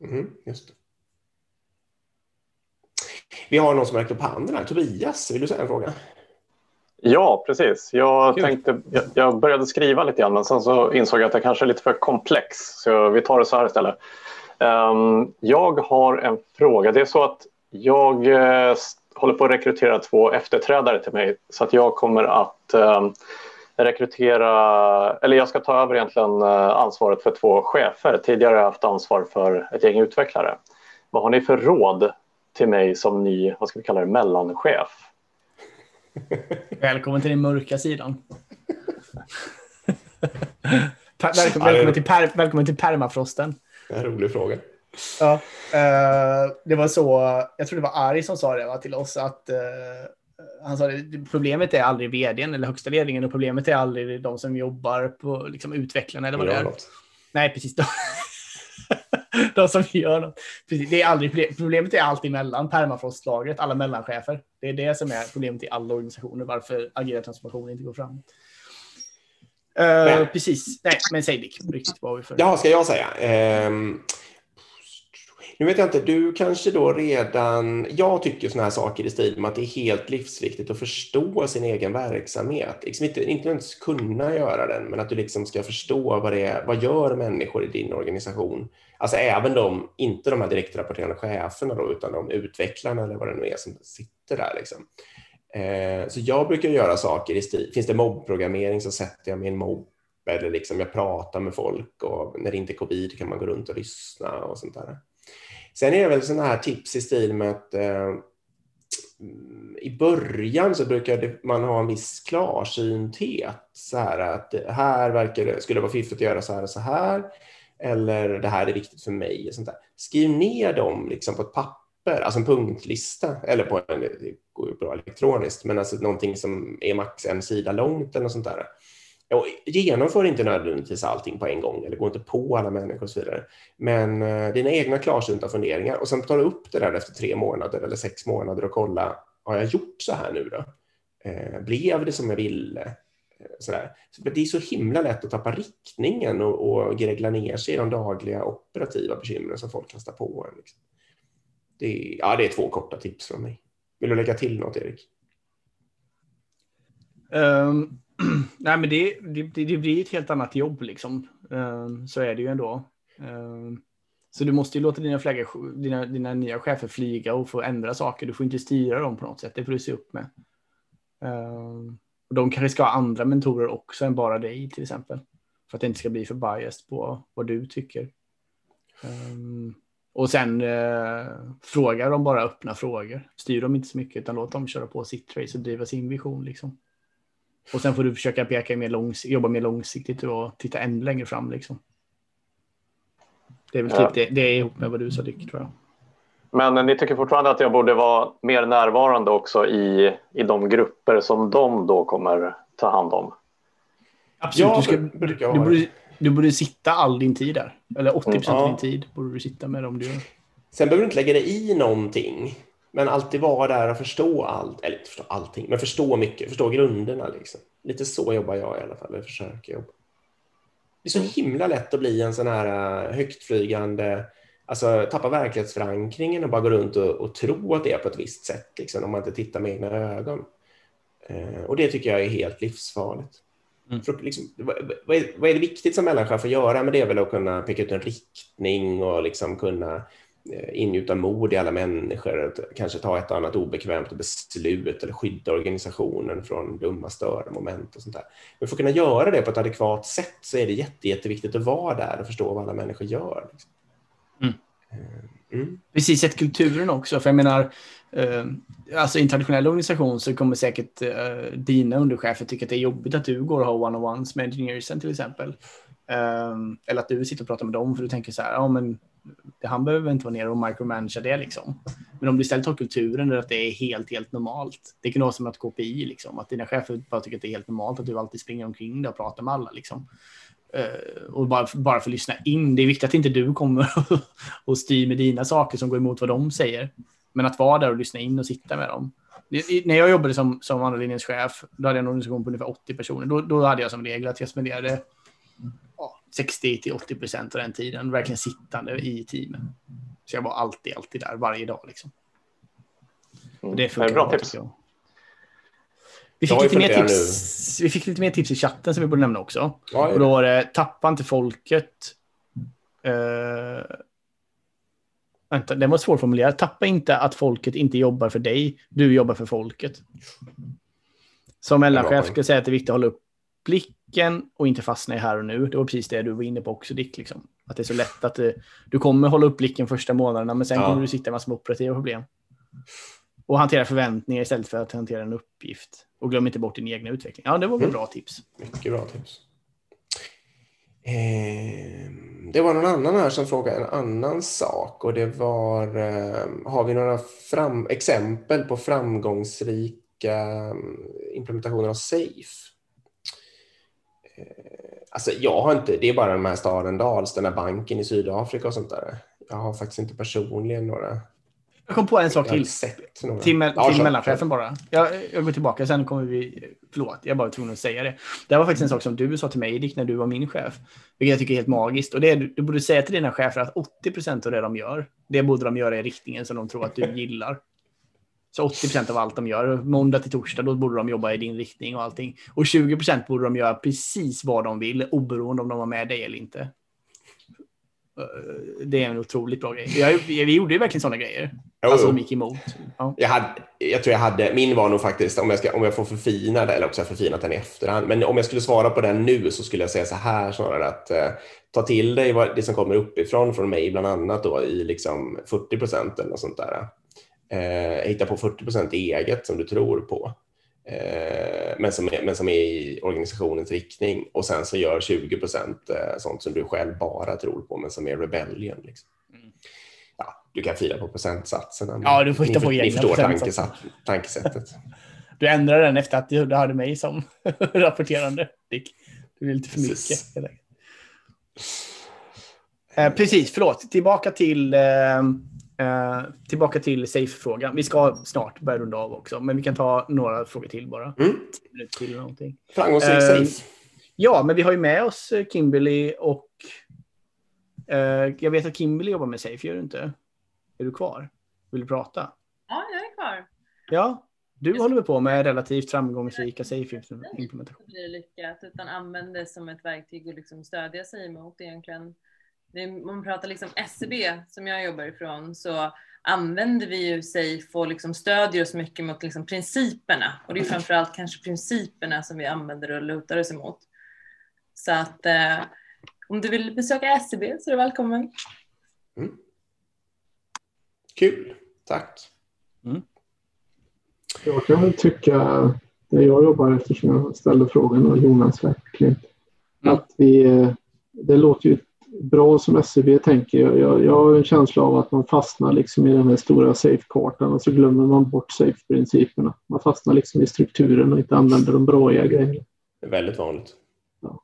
Mm, just det. Vi har någon som räckt upp handen här. Tobias, vill du säga en fråga? Ja, precis. Jag, tänkte, jag, jag, började skriva lite grann men sen så insåg jag att det kanske är lite för komplex. Så vi tar det så här istället. Um, jag har en fråga. Det är så att jag uh, håller på att rekrytera två efterträdare till mig så att jag kommer att um, rekrytera, eller jag ska ta över egentligen uh, ansvaret för två chefer. Tidigare har jag haft ansvar för ett gäng utvecklare. Vad har ni för råd till mig som ny, vad ska vi kalla det, mellanchef? Välkommen till den mörka sidan. välkommen, välkommen, till per, välkommen till permafrosten. Det är en rolig fråga. Ja, uh, det var så, jag tror det var Ari som sa det va, till oss att uh, han sa det, problemet är aldrig vdn eller högsta ledningen och problemet är aldrig de som jobbar på liksom, utvecklarna eller vad det är. Något. Nej, precis. de som gör något. Precis, det är aldrig, problemet är alltid mellan permafrostlagret, alla mellanchefer. Det är det som är problemet i alla organisationer, varför agera transformation inte går fram. Uh, precis, nej, men säg Dick, riktigt vad vi för. Ja, ska jag säga? Um, nu vet jag inte, du kanske då redan... Jag tycker sådana här saker i stil med att det är helt livsviktigt att förstå sin egen verksamhet. Liksom inte, inte ens kunna göra den, men att du liksom ska förstå vad det är. Vad gör människor i din organisation? Alltså även de, inte de här direktrapporterande cheferna då, utan de utvecklarna eller vad det nu är som sitter där. Liksom. Eh, så jag brukar göra saker i stil, finns det mobbprogrammering så sätter jag mig i en mobb eller liksom jag pratar med folk och när det inte är covid kan man gå runt och lyssna och sånt där. Sen är det väl sådana här tips i stil med att eh, i början så brukar man ha en viss klarsynthet. Så här att här verkar det, skulle det vara fiffigt att göra så här och så här. Eller det här är viktigt för mig. Och sånt där. Skriv ner dem liksom på ett papper, alltså en punktlista. Eller på en, det går ju bra elektroniskt, men alltså någonting som är max en sida långt eller något sånt där. Och genomför inte nödvändigtvis allting på en gång eller gå inte på alla människor och så vidare. Men eh, dina egna klarsynta funderingar och sen tar du upp det där efter tre månader eller sex månader och kolla, har jag gjort så här nu då? Eh, blev det som jag ville? Eh, sådär. Så det är så himla lätt att tappa riktningen och, och gregla ner sig i de dagliga operativa bekymren som folk kastar på en. Liksom. Det, är, ja, det är två korta tips från mig. Vill du lägga till något, Erik? Um nej, men det, det, det, blir ett helt annat jobb liksom. Ehm, så är det ju ändå. Ehm, så du måste ju låta dina, flaggor, dina, dina nya chefer flyga och få ändra saker. Du får inte styra dem på något sätt. Det får du se upp med. Ehm, och de kanske ska ha andra mentorer också än bara dig till exempel. För att det inte ska bli för biased på vad du tycker. Och sen eh, fråga dem bara öppna frågor. Styr dem inte så mycket utan låt dem köra på sitt race och driva sin vision. Liksom. Och sen får du försöka peka mer långs jobba mer långsiktigt och titta ännu längre fram. Liksom. Det är väl typ det, det är ihop med vad du sa Dick, tror jag. Men ni tycker fortfarande att jag borde vara mer närvarande också i, i de grupper som de då kommer ta hand om? Absolut. Ja, du, ska, du, du, borde, du borde sitta all din tid där. Eller 80 procent mm. av din tid borde du sitta med dem du gör. Sen behöver du inte lägga dig i någonting. Men alltid vara där och förstå allt, eller inte förstå allting, men förstå mycket, förstå grunderna. Liksom. Lite så jobbar jag i alla fall, eller försöker jobba. Det är så himla lätt att bli en sån här äh, högtflygande, alltså tappa verklighetsförankringen och bara gå runt och, och tro att det är på ett visst sätt, liksom, om man inte tittar med egna ögon. Eh, och det tycker jag är helt livsfarligt. Mm. För, liksom, vad, är, vad är det viktigt som mellanchef att göra? Men det är väl att kunna peka ut en riktning och liksom kunna Eh, ingjuta mod i alla människor, kanske ta ett annat obekvämt beslut eller skydda organisationen från dumma störmoment och sånt där. Men för att kunna göra det på ett adekvat sätt så är det jätte, jätteviktigt att vara där och förstå vad alla människor gör. Liksom. Mm. Eh, mm. Precis, sett kulturen också. För jag menar, eh, alltså i en traditionell organisation så kommer säkert eh, dina underchefer tycka att det är jobbigt att du går och har one-on-ones med engineersen till exempel. Um, eller att du sitter och pratar med dem för du tänker så här, ja men han behöver inte vara nere och micromanagera det liksom. Men om du istället har kulturen där att det är helt, helt normalt. Det kan vara som att KPI liksom, att dina chefer bara tycker att det är helt normalt att du alltid springer omkring där och pratar med alla liksom. Uh, och bara, bara för att lyssna in. Det är viktigt att inte du kommer och styr med dina saker som går emot vad de säger. Men att vara där och lyssna in och sitta med dem. när jag jobbade som, som andra linjens chef, då hade jag en organisation på ungefär 80 personer. Då, då hade jag som regel att jag spenderade 60 till 80 procent av den tiden verkligen sittande i teamen. Så jag var alltid, alltid där varje dag liksom. Och det funkar bra tips. Vi fick, lite mer tips, vi fick lite mer tips i chatten som vi borde nämna också. Ja, och då var det tappa inte folket. Uh, vänta, det var svårformulerat. Tappa inte att folket inte jobbar för dig. Du jobbar för folket. Som mellanchef ska jag säga att det är viktigt att hålla upp blicken och inte fastna i här och nu. Det var precis det du var inne på också Dick. Liksom. Att det är så lätt att du, du kommer hålla upp blicken första månaderna men sen ja. kommer du sitta med massor med operativa problem. Och hantera förväntningar istället för att hantera en uppgift. Och glöm inte bort din egna utveckling. Ja, det var väl mm. bra tips. Mycket bra tips. Eh, det var någon annan här som frågade en annan sak och det var eh, har vi några fram, exempel på framgångsrika mm, implementationer av SAFE? Eh, alltså jag har inte, det är bara de här staden Dals, den här banken i Sydafrika och sånt där. Jag har faktiskt inte personligen några. Jag kom på en sak till. Till, till ja, mellanchefen bara. Jag, jag går tillbaka, sen kommer vi... Förlåt, jag bara tvungen att säga det. Det var faktiskt en sak som du sa till mig, Dick, när du var min chef. Vilket jag tycker är helt magiskt. Och det är, du borde säga till dina chefer att 80 procent av det de gör, det borde de göra i riktningen som de tror att du gillar. Så 80 procent av allt de gör, måndag till torsdag, då borde de jobba i din riktning och allting. Och 20 procent borde de göra precis vad de vill, oberoende om de var med dig eller inte. Eh, det är en otroligt bra grej. Jag, vi gjorde ju verkligen sådana grejer. Jo, alltså de gick emot. Ja. Jag, hade, jag tror jag hade, min var nog faktiskt, om jag, ska, om jag får förfina det, eller också jag förfinat den i efterhand, men om jag skulle svara på den nu så skulle jag säga så här snarare att eh, ta till dig det som kommer uppifrån från mig bland annat då i liksom 40 procent eller något sånt där eh, hitta på 40 procent eget som du tror på. Eh, men, som är, men som är i organisationens riktning och sen så gör 20 procent eh, sånt som du själv bara tror på men som är rebellion. Liksom. Mm. Ja, du kan fila på procentsatserna. Ja, du får hitta på egna Ni förstår tankesat, tankesättet. du ändrade den efter att du hade mig som rapporterande, Dick. Du är lite för mycket. Eh, precis, förlåt. Tillbaka till eh, tillbaka till safe-frågan. Vi ska snart börja runda av också, men vi kan ta några frågor till bara. Mm. Till någonting. Framgångsrik eh, safe. Ja, men vi har ju med oss eh, Kimberly och eh, jag vet att Kimberly jobbar med safe, gör du inte? Är du kvar? Vill du prata? Ja, jag är kvar. Ja, du jag håller på med relativt framgångsrika safe-implementationer. Det blir lyckat, utan använder det som ett verktyg att liksom stödja sig mot egentligen om man pratar liksom SCB som jag jobbar ifrån så använder vi ju SAFE och liksom stödjer oss mycket mot liksom principerna och det är framförallt kanske principerna som vi använder och lutar oss emot. Så att eh, om du vill besöka SCB så är du välkommen. Mm. Kul, tack. Mm. Jag kan väl tycka, där jag jobbar eftersom jag ställde frågan och Jonas verkligen, mm. att vi, eh, det låter ju bra som SCB tänker. Jag, jag, jag har en känsla av att man fastnar liksom i den här stora safe-kartan och så glömmer man bort safe-principerna. Man fastnar liksom i strukturen och inte använder de bra grejerna. Det är väldigt vanligt. Ja.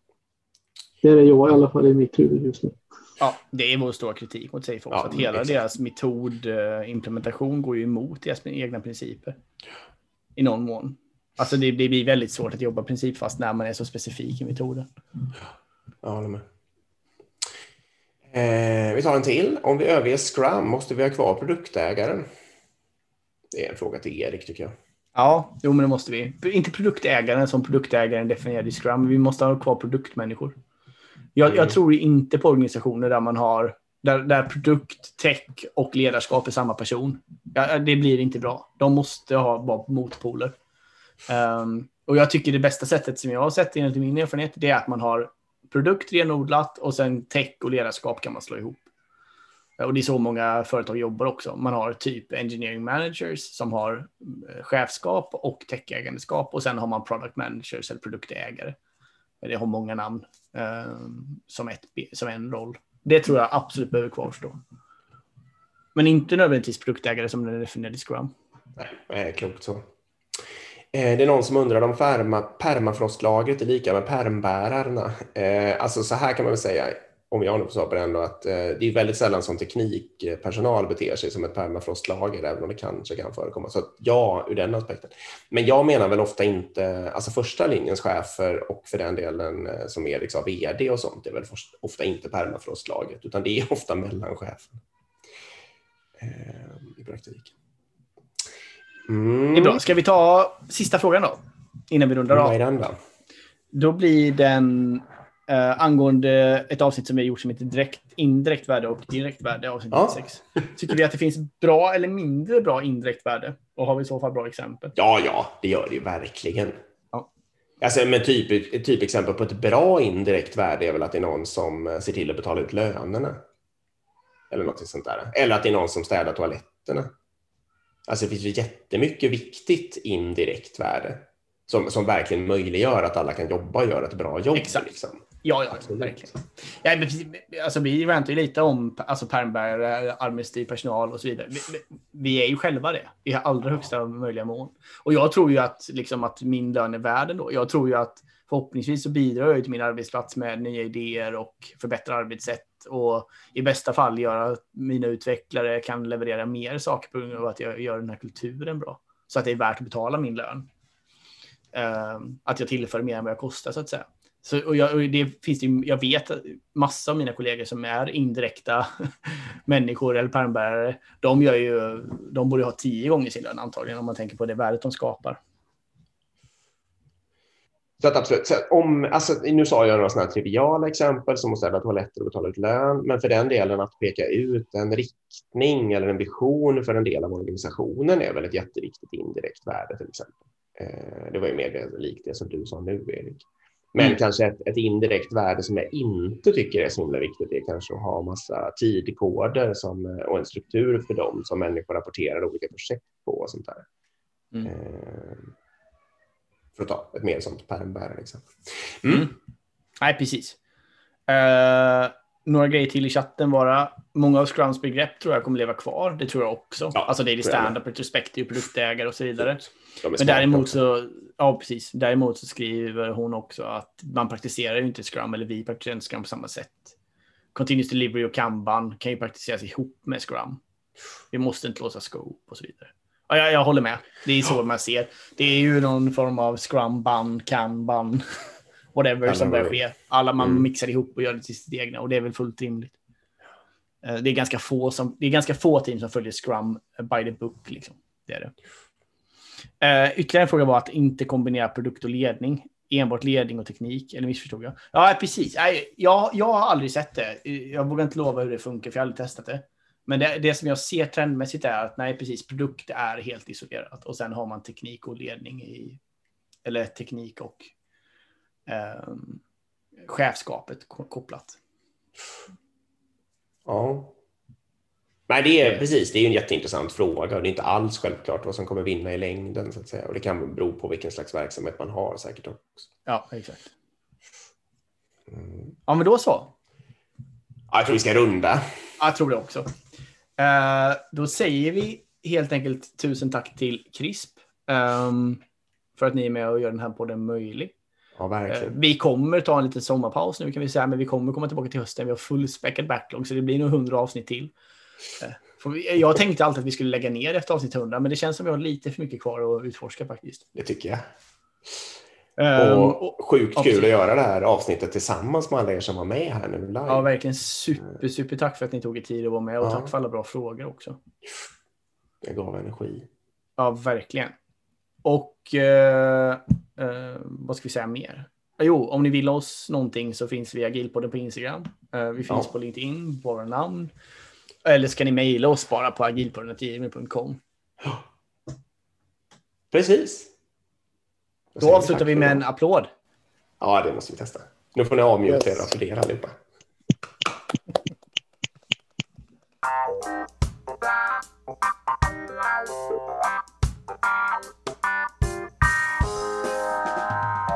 Det är jag i alla fall i mitt huvud just nu. Ja, det är vår stora kritik mot Safe också. Ja, att hela exakt. deras metodimplementation går ju emot deras egna principer. I någon mån. Alltså det, det blir väldigt svårt att jobba principfast när man är så specifik i metoden. Ja, jag håller med. Eh, vi tar en till. Om vi överger Scrum, måste vi ha kvar produktägaren? Det är en fråga till Erik tycker jag. Ja, jo men det måste vi. Inte produktägaren som produktägaren definierade i Scrum, vi måste ha kvar produktmänniskor. Jag, mm. jag tror inte på organisationer där man har där, där produkt, tech och ledarskap är samma person. Ja, det blir inte bra. De måste ha vara motpoler. Um, och jag tycker det bästa sättet som jag har sett enligt min erfarenhet, det är att man har produkt renodlat och sen tech och ledarskap kan man slå ihop. Eh, och det är så många företag jobbar också. Man har typ engineering managers som har eh, chefskap och techägandeskap och sen har man product managers eller produktägare. Eh, det har många namn eh, som, ett, som en roll. Det tror jag absolut behöver kvarstå. Men inte nödvändigtvis produktägare som den definierade i Scrum. Nej, klokt så. Eh, det är någon som undrar om perma, permafrostlagret är lika med permbärarna. Eh, alltså så här kan man väl säga, om jag nu får svara på det ändå, att eh, det är väldigt sällan som teknikpersonal beter sig som ett permafrostlager, även om det kanske kan förekomma. Så ja, ur den aspekten. Men jag menar väl ofta inte, alltså första linjens chefer och för den delen eh, som är liksom vd och sånt, det är väl ofta inte permafrostlagret, utan det är ofta mellanchefen eh, i praktiken. Mm. Det är bra. Ska vi ta sista frågan då? Innan vi rundar av. Vad är den då? Då blir den uh, angående ett avsnitt som vi har gjort som heter direkt, indirekt värde och direkt värde, avsnitt ja. 96. Tycker vi att det finns bra eller mindre bra indirekt värde? Och har vi i så fall bra exempel? Ja, ja, det gör det ju verkligen. Ja. Alltså, men typ, ett typexempel på ett bra indirekt värde är väl att det är någon som eh, ser till att betala ut lönerna. Eller något sånt där. Eller att det är någon som städar toaletterna. Alltså det finns ju jättemycket viktigt indirekt värde som, som verkligen möjliggör att alla kan jobba och göra ett bra jobb. Exakt. Liksom. Ja, ja, Absolut. verkligen. Ja, men, alltså, vi rantar ju lite om alltså, permbärare, administrativ personal och så vidare. Vi, vi, är ju själva det i allra högsta möjliga mån. Och jag tror ju att, liksom, att min lön är värd ändå. Jag tror ju att förhoppningsvis så bidrar jag till min arbetsplats med nya idéer och förbättra arbetssätt och i bästa fall göra att mina utvecklare kan leverera mer saker på grund av att jag gör den här kulturen bra. Så att det är värt att betala min lön. Ehm, att jag tillför mer än vad jag kostar så att säga. Så, och jag, och det finns ju, jag vet massa av mina kollegor som är indirekta människor eller permbärare. De, gör ju, de borde ha tio gånger sin lön antagligen om man tänker på det värdet de skapar. Så att absolut, så om, alltså, nu sa jag några sådana triviala exempel som att städa toaletter och betala ut lön, men för den delen att peka ut en riktning eller en vision för en del av organisationen är väl ett jätteviktigt indirekt värde till exempel. Eh, det var ju mer likt det som du sa nu, Erik. Men mm. kanske ett, ett, indirekt värde som jag inte tycker är så himla viktigt är kanske att ha massa tidkoder som, och en struktur för dem som människor rapporterar olika projekt på och sånt där. Mm. Eh, för att ta ett mer sånt pärmbärare exempel. Mm. Mm. Nej, precis. Uh, några grejer till i chatten bara. Många av Scrums begrepp tror jag kommer leva kvar. Det tror jag också. Ja, alltså det är det standard, retrospektiv, produktägare och så vidare. Men däremot så, ja precis. Däremot så skriver hon också att man praktiserar ju inte Scrum, eller vi praktiserar inte Scrum på samma sätt. Continuous Delivery och Kanban kan ju praktiseras ihop med Scrum. Vi måste inte låsa scope och så vidare. Ja, jag, jag håller med. Det är så man ser. Det är ju någon form av scrum, ban, kan, ban, whatever som börjar ske. Alla man mm. mixar ihop och gör det till sitt egna och det är väl fullt rimligt. Eh, det är ganska få, som, det är ganska få team som följer scrum by the book. Liksom. Det är det. Uh, ytterligare en fråga var att inte kombinera produkt och ledning. Enbart ledning och teknik, eller missförstod jag? Ja, precis. Jag, jag har aldrig sett det. Jag vågar inte lova hur det funkar, för jag har aldrig testat det. Men det, det, som jag ser trendmässigt är att nej, precis, produkt är helt isolerat och sen har man teknik och ledning i, eller teknik och eh, chefskapet kopplat. Ja. Nej, det är precis. Det är en jätteintressant fråga och det är inte alls självklart vad som kommer vinna i längden så att säga. Och det kan bero på vilken slags verksamhet man har säkert också. Ja, exakt. Mm. Ja, men då så. Ja, jag tror vi ska runda. Jag tror det också. Uh, då säger vi helt enkelt tusen tack till CRISP um, för att ni är med och gör den här podden möjlig. Ja, verkligen. Uh, vi kommer ta en liten sommarpaus nu kan vi säga, men vi kommer komma tillbaka till hösten. Vi har fullspäckad backlog, så det blir nog hundra avsnitt till. Uh, vi, jag tänkte alltid att vi skulle lägga ner efter avsnitt 100, men det känns som vi har lite för mycket kvar att utforska faktiskt. Det tycker jag. Um, och sjukt kul absolut. att göra det här avsnittet tillsammans med alla er som var med här nu live. Ja, verkligen super, super tack för att ni tog er tid att vara med och ja. tack för alla bra frågor också. Det gav energi. Ja, verkligen. Och eh, eh, vad ska vi säga mer? Jo, om ni vill oss någonting så finns vi Agilpodden på Instagram. Eh, vi finns ja. på LinkedIn, våra namn. Eller ska ni mejla oss bara på agilpodden.gmail.com. Precis. Då avslutar vi med en applåd. Ja, det måste vi testa. Nu får ni avmjuta yes. och applådera, allihopa. Thank you.